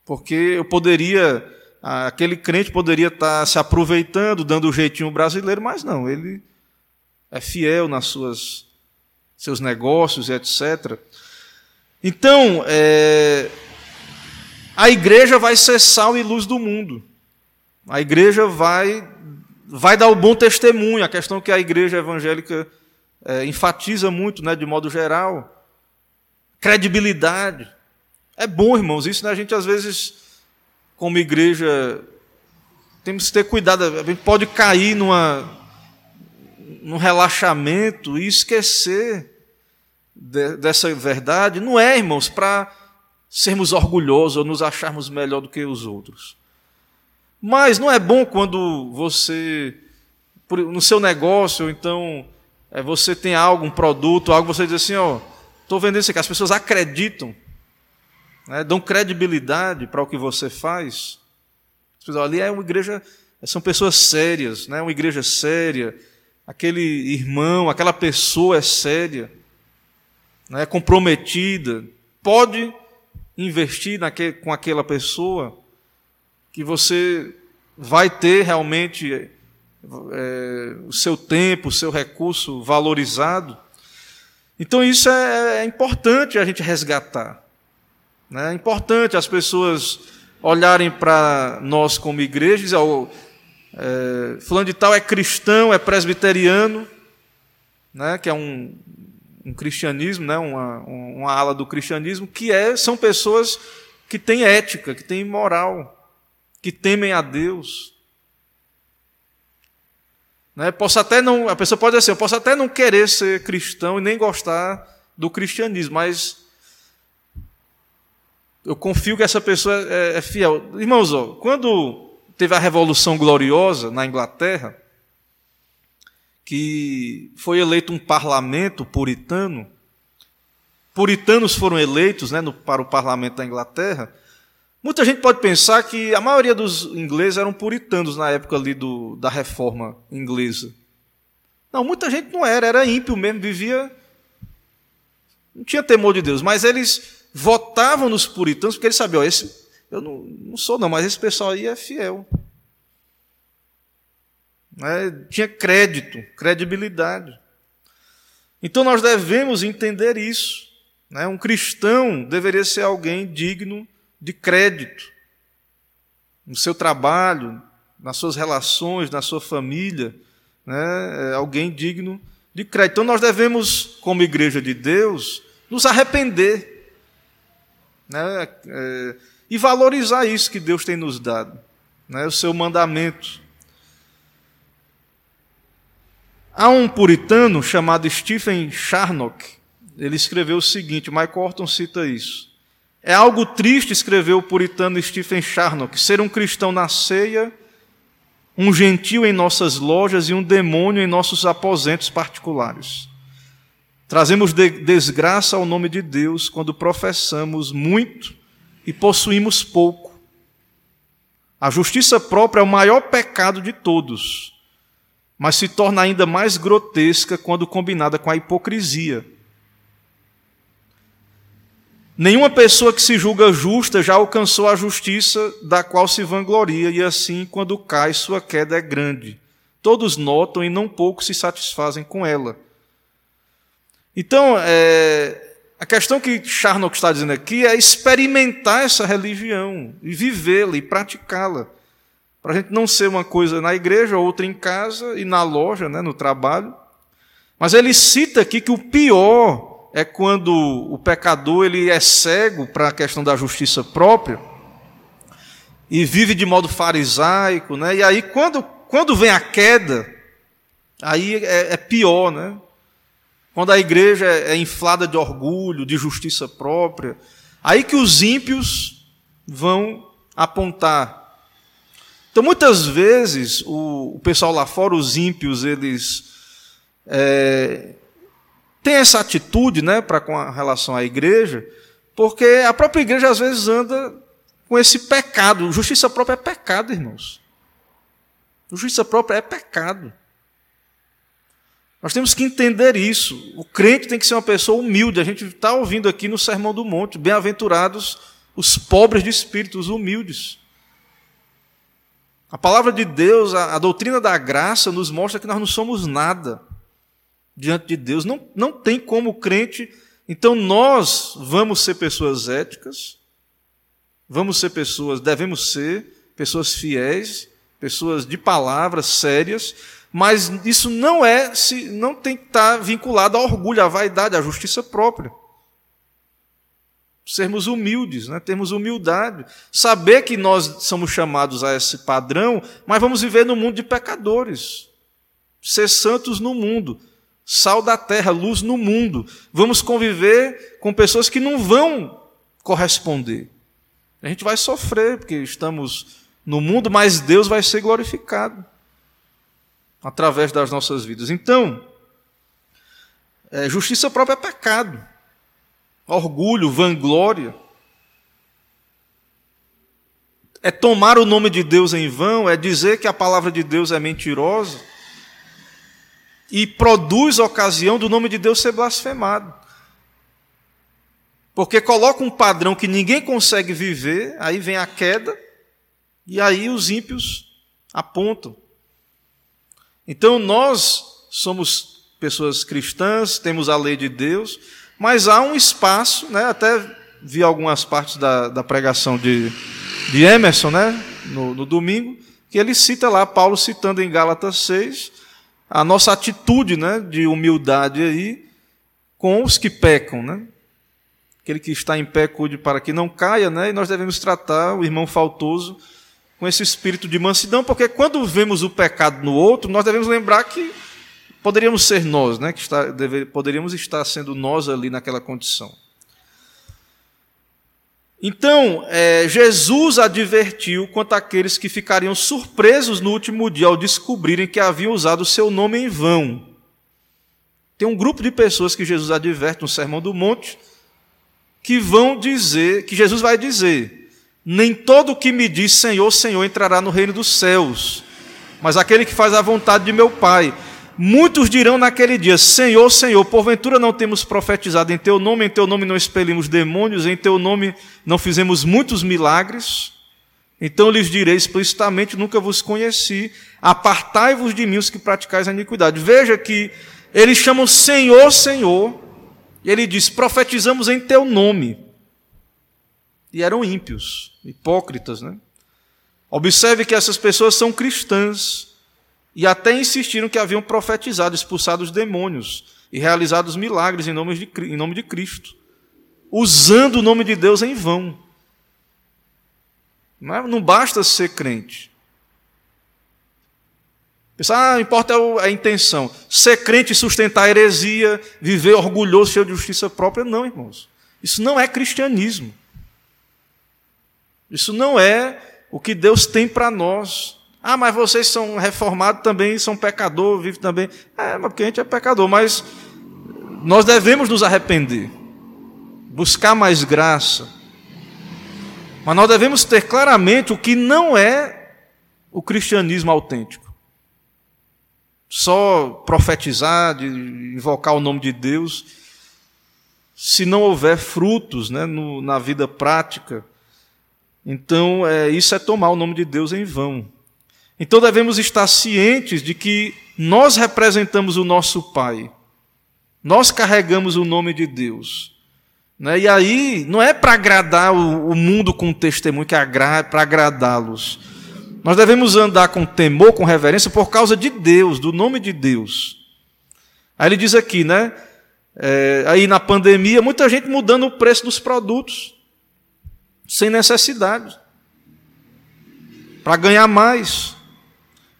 Porque eu poderia, aquele crente poderia estar se aproveitando, dando o jeitinho brasileiro, mas não, ele é fiel nas suas seus negócios, etc. Então, é, a igreja vai ser sal e luz do mundo. A igreja vai, vai dar o bom testemunho, a questão que a igreja evangélica é, enfatiza muito, né, de modo geral. Credibilidade. É bom, irmãos, isso né, a gente às vezes, como igreja, temos que ter cuidado, a gente pode cair numa, num relaxamento e esquecer de, dessa verdade. Não é, irmãos, para sermos orgulhosos ou nos acharmos melhor do que os outros. Mas não é bom quando você, no seu negócio, então é, você tem algo, um produto, algo, você diz assim, ó, estou vendendo isso aqui. As pessoas acreditam, né, dão credibilidade para o que você faz. Ali é uma igreja, são pessoas sérias, né, uma igreja séria. Aquele irmão, aquela pessoa é séria, né, comprometida. Pode investir naquele, com aquela pessoa que você vai ter realmente é, o seu tempo, o seu recurso valorizado. Então, isso é, é importante a gente resgatar. Né? É importante as pessoas olharem para nós como igreja e dizer: oh, é, Fulano de Tal é cristão, é presbiteriano, né? que é um, um cristianismo, né? uma, uma ala do cristianismo, que é, são pessoas que têm ética, que têm moral que temem a Deus. Né? Posso até não, a pessoa pode dizer assim, eu posso até não querer ser cristão e nem gostar do cristianismo, mas eu confio que essa pessoa é, é fiel. Irmãos, ó, quando teve a Revolução Gloriosa na Inglaterra, que foi eleito um parlamento puritano, puritanos foram eleitos né, no, para o parlamento da Inglaterra, Muita gente pode pensar que a maioria dos ingleses eram puritanos na época ali do, da reforma inglesa. Não, muita gente não era, era ímpio mesmo, vivia. Não tinha temor de Deus, mas eles votavam nos puritanos porque eles sabiam, esse, eu não, não sou não, mas esse pessoal aí é fiel. É, tinha crédito, credibilidade. Então nós devemos entender isso. Né? Um cristão deveria ser alguém digno de crédito no seu trabalho, nas suas relações, na sua família, né? É alguém digno de crédito. Então nós devemos, como igreja de Deus, nos arrepender né? É, e valorizar isso que Deus tem nos dado, né? o seu mandamento. Há um puritano chamado Stephen Charnock, ele escreveu o seguinte, Mike Horton cita isso. É algo triste, escreveu o puritano Stephen Charnock, ser um cristão na ceia, um gentil em nossas lojas e um demônio em nossos aposentos particulares. Trazemos de desgraça ao nome de Deus quando professamos muito e possuímos pouco. A justiça própria é o maior pecado de todos, mas se torna ainda mais grotesca quando combinada com a hipocrisia Nenhuma pessoa que se julga justa já alcançou a justiça da qual se vangloria, e assim, quando cai, sua queda é grande. Todos notam e não pouco se satisfazem com ela. Então, é, a questão que Charnock está dizendo aqui é experimentar essa religião e vivê-la e praticá-la. Para a gente não ser uma coisa na igreja, outra em casa e na loja, né, no trabalho. Mas ele cita aqui que o pior é quando o pecador ele é cego para a questão da justiça própria e vive de modo farisaico, né? E aí quando, quando vem a queda, aí é, é pior, né? Quando a igreja é inflada de orgulho, de justiça própria, aí que os ímpios vão apontar. Então, muitas vezes, o, o pessoal lá fora, os ímpios, eles é, têm essa atitude né, para com relação à igreja, porque a própria igreja às vezes anda com esse pecado. Justiça própria é pecado, irmãos. Justiça própria é pecado. Nós temos que entender isso. O crente tem que ser uma pessoa humilde. A gente está ouvindo aqui no Sermão do Monte: bem-aventurados os pobres de espírito, os humildes. A palavra de Deus, a, a, doutrina da graça, nos mostra que nós não somos nada diante de Deus. Não, não tem como crente. Então nós vamos ser pessoas éticas, vamos ser pessoas, devemos ser pessoas fiéis, pessoas de palavras sérias, mas isso não é, não tem que estar vinculado ao orgulho, à vaidade, à justiça própria. Sermos humildes, né? termos humildade, saber que nós somos chamados a esse padrão, mas vamos viver no mundo de pecadores, ser santos no mundo, sal da terra, luz no mundo. Vamos conviver com pessoas que não vão corresponder. A gente vai sofrer, porque estamos no mundo, mas Deus vai ser glorificado através das nossas vidas. Então, é, justiça própria é pecado, orgulho, vanglória. É tomar o nome de Deus em vão, é dizer que a palavra de Deus é mentirosa e produz ocasião do nome de Deus ser blasfemado. Porque coloca um padrão que ninguém consegue viver, aí vem a queda, e aí os ímpios apontam. Então nós somos pessoas cristãs, temos a lei de Deus, mas há um espaço, né, até vi algumas partes da, da pregação de, de Emerson né, no, no domingo, que ele cita lá, Paulo citando em Gálatas 6, a nossa atitude né, de humildade aí com os que pecam. Né? Aquele que está em pé, cuide para que não caia, né? e nós devemos tratar o irmão faltoso com esse espírito de mansidão, porque quando vemos o pecado no outro, nós devemos lembrar que poderíamos ser nós, né? que está, deve, poderíamos estar sendo nós ali naquela condição. Então, é, Jesus advertiu quanto àqueles que ficariam surpresos no último dia ao descobrirem que haviam usado o seu nome em vão. Tem um grupo de pessoas que Jesus adverte no Sermão do Monte que vão dizer, que Jesus vai dizer: nem todo o que me diz Senhor, Senhor entrará no reino dos céus, mas aquele que faz a vontade de meu Pai. Muitos dirão naquele dia: Senhor, Senhor, porventura não temos profetizado em teu nome, em teu nome não expelimos demônios, em teu nome não fizemos muitos milagres? Então lhes direi explicitamente: Nunca vos conheci, apartai-vos de mim os que praticais a iniquidade. Veja que eles chamam Senhor, Senhor, e ele diz: Profetizamos em teu nome e eram ímpios, hipócritas. Né? Observe que essas pessoas são cristãs e até insistiram que haviam profetizado, expulsado os demônios e realizado os milagres em nome de, em nome de Cristo, usando o nome de Deus em vão. Não, é, basta ser crente. Pensar, ah, importa a intenção. Ser crente e sustentar a heresia, viver orgulhoso, cheio de justiça própria, não, irmãos. Isso não é cristianismo. Isso não é o que Deus tem para nós. Ah, mas vocês são reformados também, são pecador, vivem também. É, mas porque a gente é pecador, mas nós devemos nos arrepender, buscar mais graça. Mas nós devemos ter claramente o que não é o cristianismo autêntico. Só profetizar, de invocar o nome de Deus. se não houver frutos né, no, na vida prática, então é, isso é tomar o nome de Deus em vão. Então devemos estar cientes de que nós representamos o nosso Pai, nós carregamos o nome de Deus. Né? E aí, não é para agradar o, mundo com testemunho, que é para agradá-los. Nós devemos andar com temor, com reverência, por causa de Deus, do nome de Deus. Aí ele diz aqui, né? É, aí na pandemia, muita gente mudando o preço dos produtos, sem necessidade, para ganhar mais.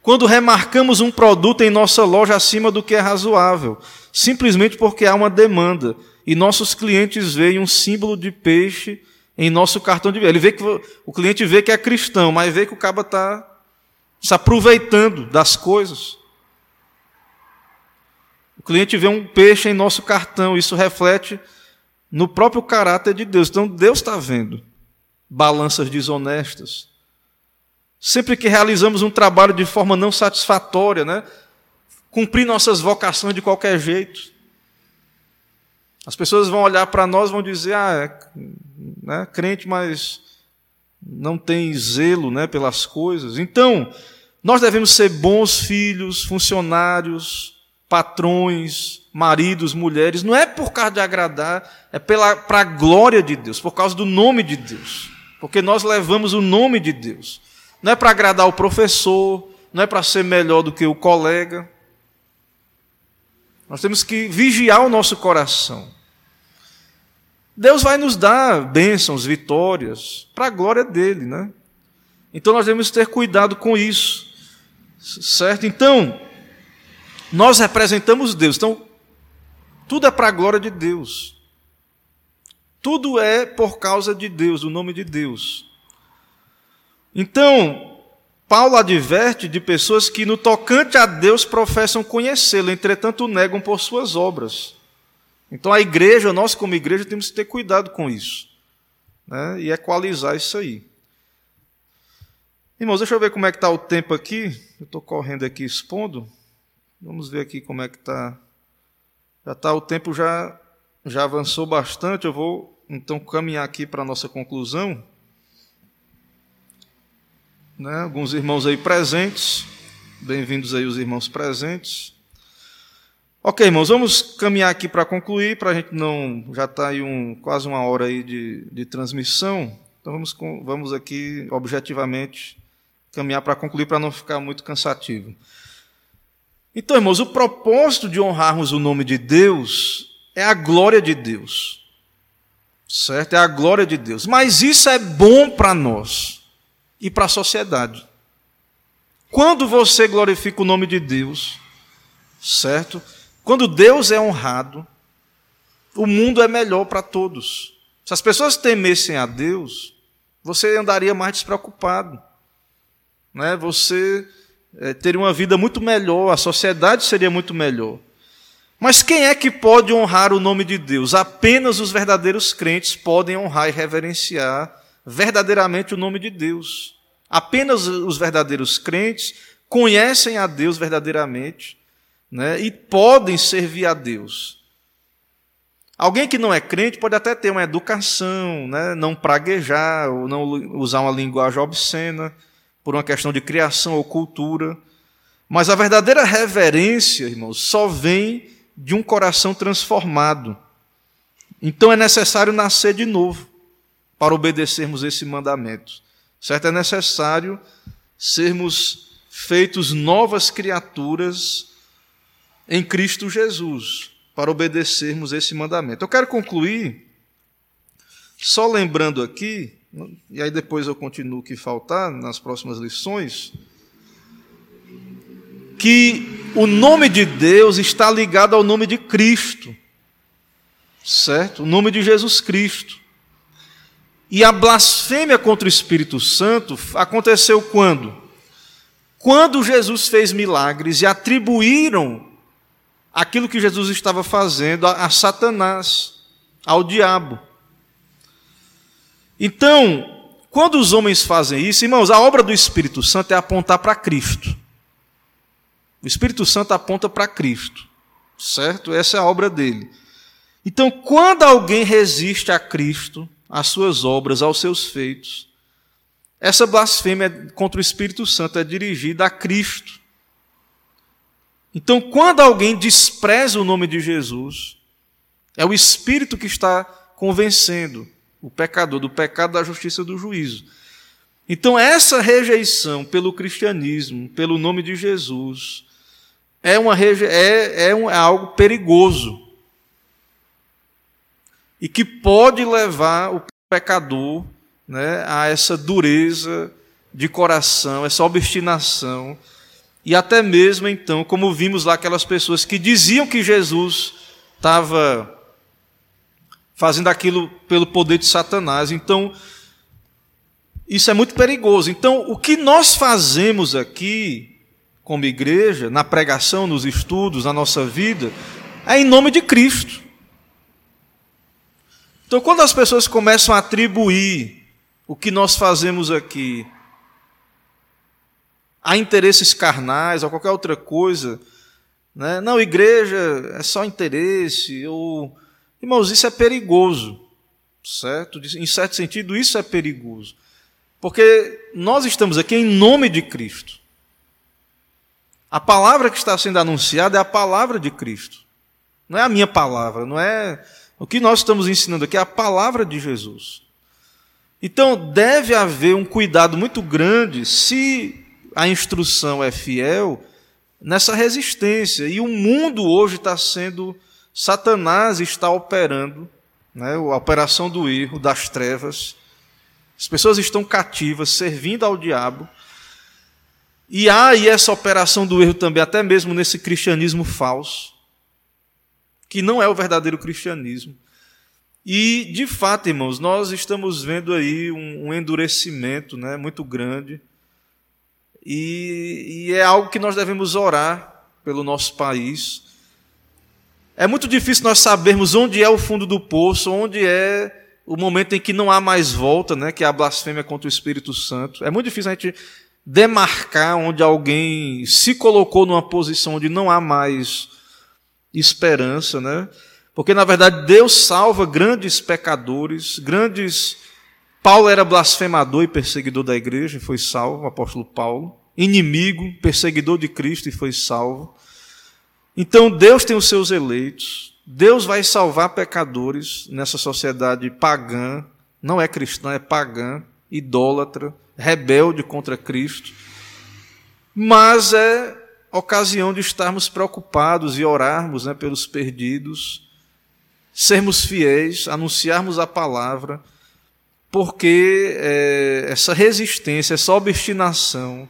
Quando remarcamos um produto em nossa loja acima do que é razoável, simplesmente porque há uma demanda e nossos clientes veem um símbolo de peixe em nosso cartão de Ele vê que o cliente vê que é cristão, mas vê que o cabo está se aproveitando das coisas. O cliente vê um peixe em nosso cartão, isso reflete no próprio caráter de Deus. Então Deus está vendo balanças desonestas, Sempre que realizamos um trabalho de forma não satisfatória, né? cumprir nossas vocações de qualquer jeito. As pessoas vão olhar para nós e vão dizer, ah, é, né, crente, mas não tem zelo né, pelas coisas. Então, nós devemos ser bons filhos, funcionários, patrões, maridos, mulheres. Não é por causa de agradar, é para a glória de Deus, por causa do nome de Deus. Porque nós levamos o nome de Deus. Não é para agradar o professor, não é para ser melhor do que o colega. Nós temos que vigiar o nosso coração. Deus vai nos dar bênçãos, vitórias, para a glória dele, né? Então nós devemos ter cuidado com isso, certo? Então, nós representamos Deus, então, tudo é para a glória de Deus. Tudo é por causa de Deus, do nome de Deus. Então, Paulo adverte de pessoas que, no tocante a Deus, professam conhecê-lo, entretanto negam por suas obras. Então, a igreja, nós como igreja, temos que ter cuidado com isso né? e equalizar isso aí. Irmãos, deixa eu ver como é que está o tempo aqui. Eu estou correndo aqui expondo. Vamos ver aqui como é que está. Já está, o tempo já, já avançou bastante. Eu vou então caminhar aqui para a nossa conclusão né? alguns irmãos aí presentes. Bem-vindos aí os irmãos presentes. Ok, irmãos, vamos caminhar aqui para concluir, para a gente não. Já está aí um, quase uma hora aí de, de transmissão. Então vamos, vamos aqui objetivamente caminhar para concluir, para não ficar muito cansativo. Então, irmãos, o propósito de honrarmos o nome de Deus é a glória de Deus. Certo? É a glória de Deus. Mas isso é bom para nós e para a sociedade. Quando você glorifica o nome de Deus, certo? Quando Deus é honrado, o mundo é melhor para todos. Se as pessoas temessem a Deus, você andaria mais despreocupado. Né? Você é, teria uma vida muito melhor, a sociedade seria muito melhor. Mas quem é que pode honrar o nome de Deus? Apenas os verdadeiros crentes podem honrar e reverenciar verdadeiramente o nome de Deus. Apenas os verdadeiros crentes conhecem a Deus verdadeiramente né, e podem servir a Deus. Alguém que não é crente pode até ter uma educação, né, não praguejar, ou não usar uma linguagem obscena, por uma questão de criação ou cultura. Mas a verdadeira reverência, irmãos, só vem de um coração transformado. Então é necessário nascer de novo para obedecermos esse mandamento. Certo? É necessário sermos feitos novas criaturas em Cristo Jesus para obedecermos esse mandamento. Eu quero concluir só lembrando aqui, e aí depois eu continuo o que faltar nas próximas lições, que o nome de Deus está ligado ao nome de Cristo. Certo? O nome de Jesus Cristo. E a blasfêmia contra o Espírito Santo aconteceu quando? Quando Jesus fez milagres e atribuíram aquilo que Jesus estava fazendo a, a Satanás, ao diabo. Então, quando os homens fazem isso, irmãos, a obra do Espírito Santo é apontar para Cristo. O Espírito Santo aponta para Cristo, certo? Essa é a obra dele. Então, quando alguém resiste a Cristo, às suas obras, aos seus feitos, essa blasfêmia contra o Espírito Santo é dirigida a Cristo. Então, quando alguém despreza o nome de Jesus, é o Espírito que está convencendo o pecador do pecado, da justiça e do juízo. Então, essa rejeição pelo cristianismo, pelo nome de Jesus, é, uma, é, é, um, é algo perigoso e que pode levar o pecador né, a essa dureza de coração, essa obstinação, e até mesmo então, como vimos lá aquelas pessoas que diziam que Jesus estava fazendo aquilo pelo poder de Satanás. Então, isso é muito perigoso. Então, o que nós fazemos aqui, como igreja, na pregação, nos estudos, na nossa vida, é em nome de Cristo. Então, quando as pessoas começam a atribuir o que nós fazemos aqui a interesses carnais ou qualquer outra coisa, né? não, igreja é só interesse, ou. Irmãos, isso é perigoso, certo? Em certo sentido, isso é perigoso. Porque nós estamos aqui em nome de Cristo. A palavra que está sendo anunciada é a palavra de Cristo. Não é a minha palavra, não é o que nós estamos ensinando aqui é a palavra de Jesus. Então, deve haver um cuidado muito grande se a instrução é fiel nessa resistência. E o mundo hoje está sendo. Satanás está operando né, a operação do erro, das trevas. As pessoas estão cativas, servindo ao diabo. E há aí essa operação do erro também, até mesmo nesse cristianismo falso que não é o verdadeiro cristianismo. E, de fato, irmãos, nós estamos vendo aí um, um endurecimento né, muito grande. E, e é algo que nós devemos orar pelo nosso país. É muito difícil nós sabermos onde é o fundo do poço, onde é o momento em que não há mais volta, né, que é a blasfêmia contra o Espírito Santo. É muito difícil a gente demarcar onde alguém se colocou numa posição onde não há mais esperança, né? Porque na verdade Deus salva grandes pecadores, grandes. Paulo era blasfemador e perseguidor da igreja e foi salvo, o apóstolo Paulo. Inimigo, perseguidor de Cristo e foi salvo. Então Deus tem os seus eleitos. Deus vai salvar pecadores nessa sociedade pagã, não é cristã, é pagã, idólatra, rebelde contra Cristo. Mas é ocasião de estarmos preocupados e orarmos né, pelos perdidos, sermos fiéis, anunciarmos a palavra, porque é, essa resistência, essa obstinação,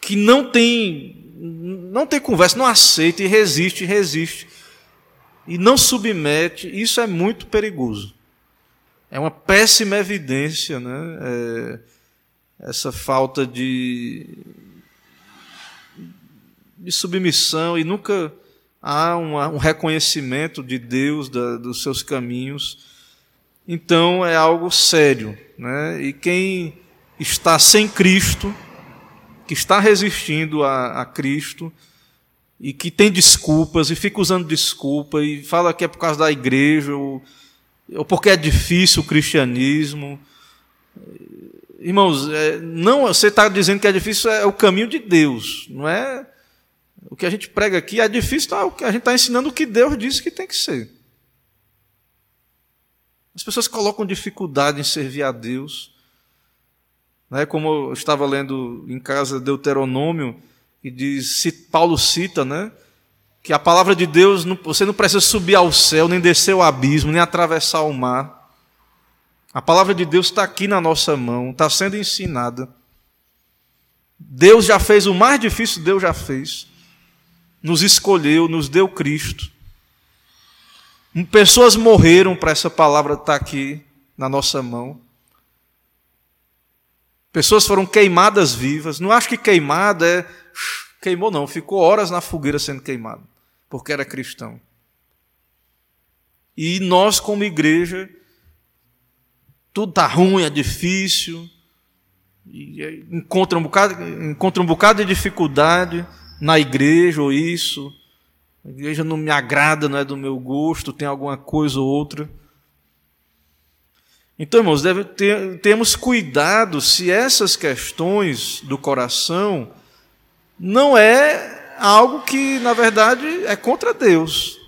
que não tem, não tem conversa, não aceita e resiste, resiste, e não submete, isso é muito perigoso. É uma péssima evidência, né? É, essa falta de, de submissão e nunca há uma, um reconhecimento de Deus, da, dos seus caminhos. Então é algo sério. Né? E quem está sem Cristo, que está resistindo a, a Cristo, e que tem desculpas e fica usando desculpa e fala que é por causa da igreja ou, ou porque é difícil o cristianismo. Irmãos, é, não você está dizendo que é difícil é o caminho de Deus, não é o que a gente prega aqui é difícil, tá? a gente está ensinando o que Deus disse que tem que ser. As pessoas colocam dificuldade em servir a Deus. Né? Como eu estava lendo em casa Deuteronômio, que diz, Paulo cita, né? que a palavra de Deus, você não precisa subir ao céu, nem descer o abismo, nem atravessar o mar. A palavra de Deus está aqui na nossa mão, está sendo ensinada. Deus já fez o mais difícil, Deus já fez nos escolheu, nos deu Cristo. Pessoas morreram para essa palavra estar aqui na nossa mão. Pessoas foram queimadas vivas. Não acho que queimada é. Queimou, não. Ficou horas na fogueira sendo queimado, porque era cristão. E nós, como igreja, tudo está ruim, é difícil, encontra um bocado, encontra um bocado de dificuldade na igreja ou isso. a igreja não me agrada, não é do meu gosto, tem alguma coisa ou outra. Então, irmãos, deve ter, temos cuidado se essas questões do coração não é algo que, na verdade, é contra Deus.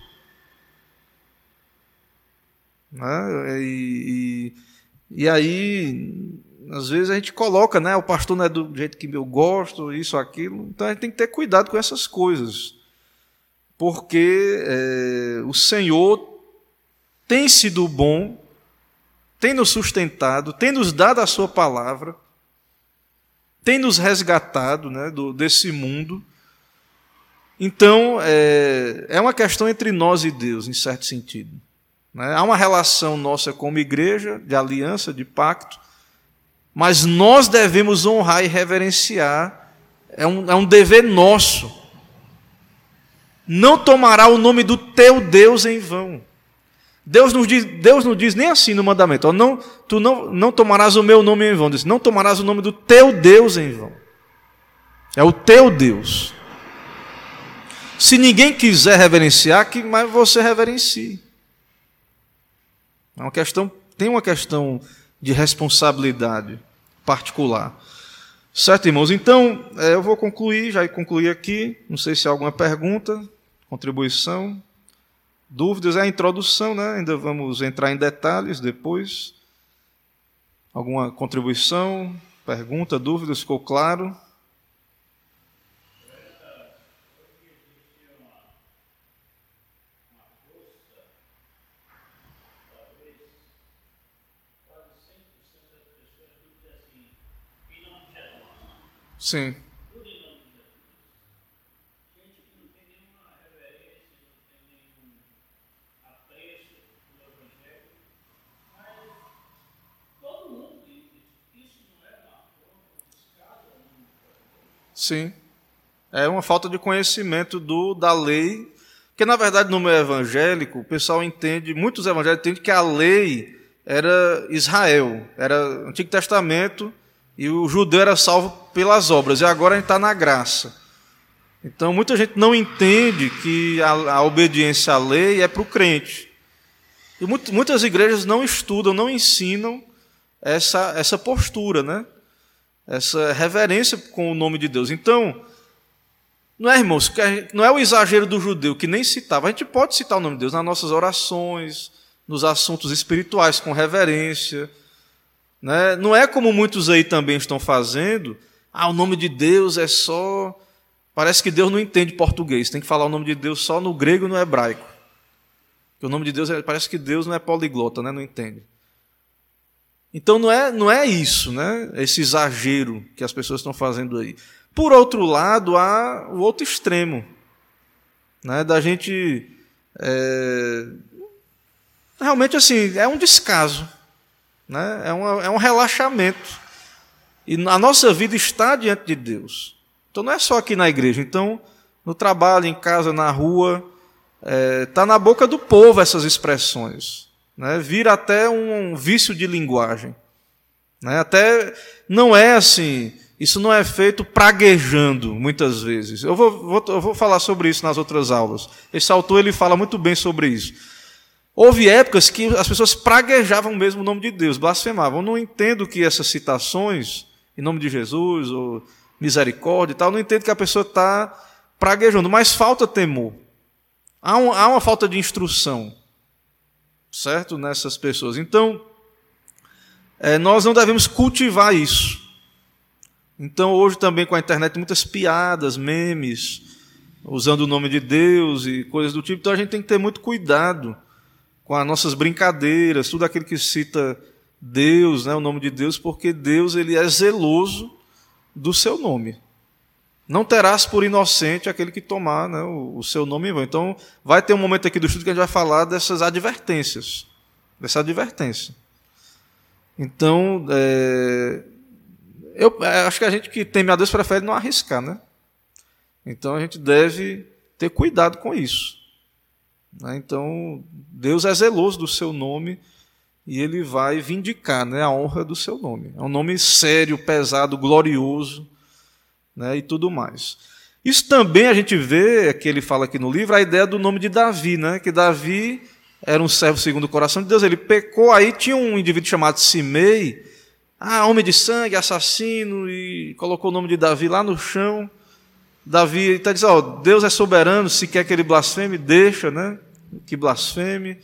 Né? E, e, e aí, às vezes a gente coloca, né? O pastor não é do jeito que eu gosto, isso, aquilo. Então a gente tem que ter cuidado com essas coisas. Porque é, o Senhor tem sido bom tem nos sustentado, tem nos dado a Sua palavra, tem nos resgatado né, do, desse mundo. Então, é, é uma questão entre nós e Deus, em certo sentido. Né? Há uma relação nossa como igreja, de aliança, de pacto, mas nós devemos honrar e reverenciar, é um, é um dever nosso. Não tomará o nome do teu Deus em vão. Deus não diz, Deus não diz nem assim no mandamento: não, tu não, não tomarás o meu nome em vão. Diz, não tomarás o nome do teu Deus em vão. É o teu Deus. Se ninguém quiser reverenciar, que mais você reverencie. É uma questão, tem uma questão de responsabilidade particular. Certo, irmãos? Então, é, eu vou concluir, já concluí aqui. Não sei se há alguma pergunta, contribuição dúvidas, é a introdução, né? ainda vamos entrar em detalhes depois. Alguma contribuição, pergunta, dúvidas, ficou claro? Sim. Sim. É uma falta de conhecimento do, da lei. Porque, na verdade, no meio evangélico, o pessoal entende, muitos evangélicos entendem que a lei era Israel, era Antigo Testamento, e o judeu era salvo pelas obras, e agora a gente está na graça. Então, muita gente não entende que a, a obediência à lei é para o crente. E muitas igrejas não estudam, não ensinam essa, essa postura, né? essa reverência com o nome de Deus. Então, não é, irmãos, não é o exagero do judeu que nem citava. A gente pode citar o nome de Deus nas nossas orações, nos assuntos espirituais com reverência. Né? Não é como muitos aí também estão fazendo. Ah, o nome de Deus é só. Parece que Deus não entende português. Tem que falar o nome de Deus só no grego e no hebraico. Porque o nome de Deus é... parece que Deus não é poliglota, né? não entende. Então não é, não é isso, né? Esse exagero que as pessoas estão fazendo aí. Por outro lado, há o outro extremo, né? Da gente é, realmente assim é um descaso, né? É, uma, é um relaxamento. E a nossa vida está diante de Deus. Então não é só aqui na igreja. Então no trabalho, em casa, na rua, está é, tá na boca do povo essas expressões né, vira até um vício de linguagem. Né, até não é assim, isso não é feito praguejando muitas vezes. Eu vou, vou, eu vou falar sobre isso nas outras aulas. Esse autor ele fala muito bem sobre isso. Houve épocas que as pessoas praguejavam mesmo o nome de Deus, blasfemavam. Não entendo que essas citações, em nome de Jesus, ou misericórdia e tal, não entendo que a pessoa está praguejando, mas falta temor. Há, um, há uma falta de instrução certo? Nessas pessoas. Então, é, nós não devemos cultivar isso. Então, hoje também com a internet, muitas piadas, memes, usando o nome de Deus e coisas do tipo. Então, a gente tem que ter muito cuidado com as nossas brincadeiras, tudo aquilo que cita Deus, né, o nome de Deus, porque Deus ele é zeloso do seu nome. Não terás por inocente aquele que tomar né, o, o, seu nome em vão. Então, vai ter um momento aqui do estudo que a gente vai falar dessas advertências. Dessa advertência. Então, é, eu é, acho que a gente que teme a Deus prefere não arriscar, né? Então, a gente deve ter cuidado com isso. Né? Então, Deus é zeloso do seu nome e ele vai vindicar né, a honra do seu nome. É um nome sério, pesado, glorioso né, e tudo mais. Isso também a gente vê, que ele fala aqui no livro, a ideia do nome de Davi, né? que Davi era um servo segundo o coração de Deus, ele pecou, aí tinha um indivíduo chamado Simei, ah, homem de sangue, assassino, e colocou o nome de Davi lá no chão. Davi está dizendo, Deus é soberano, se quer que ele blasfeme, deixa, né? Que blasfeme.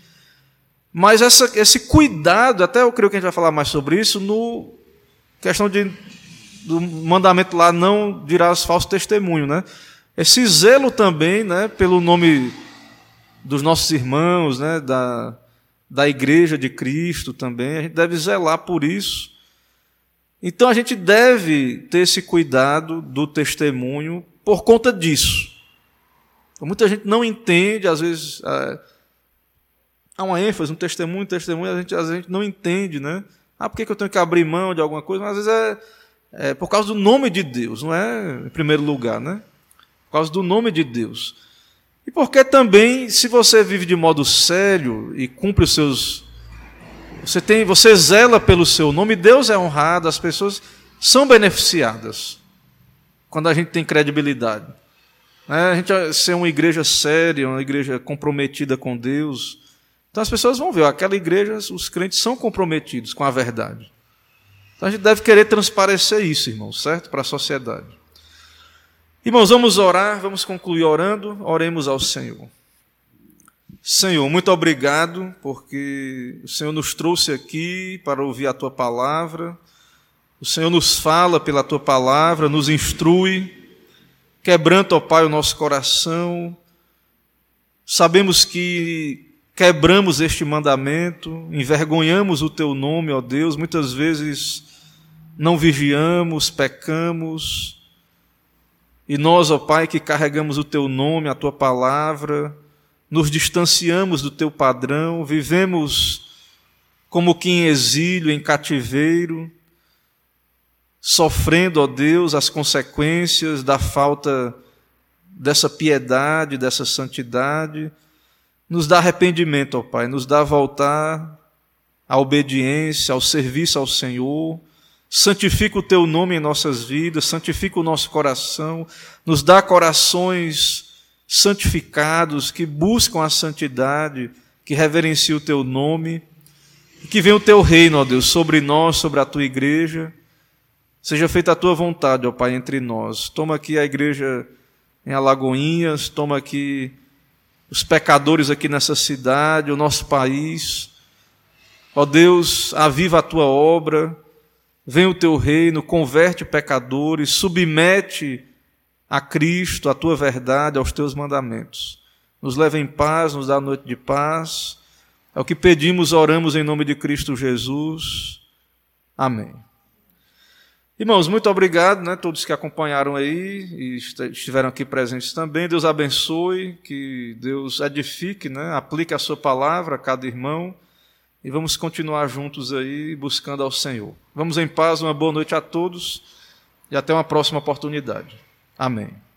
Mas essa, esse cuidado, até eu creio que a gente vai falar mais sobre isso, no questão de, do mandamento lá, não dirás falso testemunho, né? Esse zelo também, né, pelo nome dos nossos irmãos, né, da, da igreja de Cristo também, a gente deve zelar por isso. Então a gente deve ter esse cuidado do testemunho por conta disso. Muita gente não entende, às vezes é, há uma ênfase, um testemunho, um testemunho, a gente, às vezes a gente não entende, né? Ah, por que eu tenho que abrir mão de alguma coisa? Mas às vezes é, é por causa do nome de Deus, não é em primeiro lugar, né? Por causa do nome de Deus. E porque também, se você vive de modo sério e cumpre os seus. Você, tem, você zela pelo seu nome, Deus é honrado, as pessoas são beneficiadas quando a gente tem credibilidade. É, a gente ser uma igreja séria, uma igreja comprometida com Deus. Então as pessoas vão ver, aquela igreja, os crentes são comprometidos com a verdade. Então a gente deve querer transparecer isso, irmãos, certo? Para a sociedade. Irmãos, vamos orar, vamos concluir orando, oremos ao Senhor. Senhor, muito obrigado, porque o Senhor nos trouxe aqui para ouvir a tua palavra. O Senhor nos fala pela tua palavra, nos instrui, quebranta, ó Pai, o nosso coração. Sabemos que quebramos este mandamento, envergonhamos o teu nome, ó Deus, muitas vezes não vigiamos, pecamos. E nós, ó Pai, que carregamos o teu nome, a tua palavra, nos distanciamos do teu padrão, vivemos como que em exílio, em cativeiro sofrendo, ó Deus, as consequências da falta dessa piedade, dessa santidade. Nos dá arrependimento, ó Pai, nos dá voltar à obediência, ao serviço ao Senhor. Santifica o teu nome em nossas vidas, santifica o nosso coração, nos dá corações santificados que buscam a santidade, que reverenciam o teu nome, que venha o teu reino, ó Deus, sobre nós, sobre a tua igreja. Seja feita a tua vontade, ó Pai, entre nós. Toma aqui a igreja em Alagoinhas, toma aqui os pecadores aqui nessa cidade, o nosso país. Ó Deus, aviva a tua obra, vem o teu reino, converte pecadores, submete a Cristo, a tua verdade, aos teus mandamentos. Nos leva em paz, nos dá noite de paz. É o que pedimos, oramos em nome de Cristo Jesus. Amém. Irmãos, muito obrigado, né, todos que acompanharam aí e estiveram aqui presentes também. Deus abençoe, que Deus edifique, né, aplique a sua palavra a cada irmão e vamos continuar juntos aí buscando ao Senhor. Vamos em paz, uma boa noite a todos e até uma próxima oportunidade. Amém.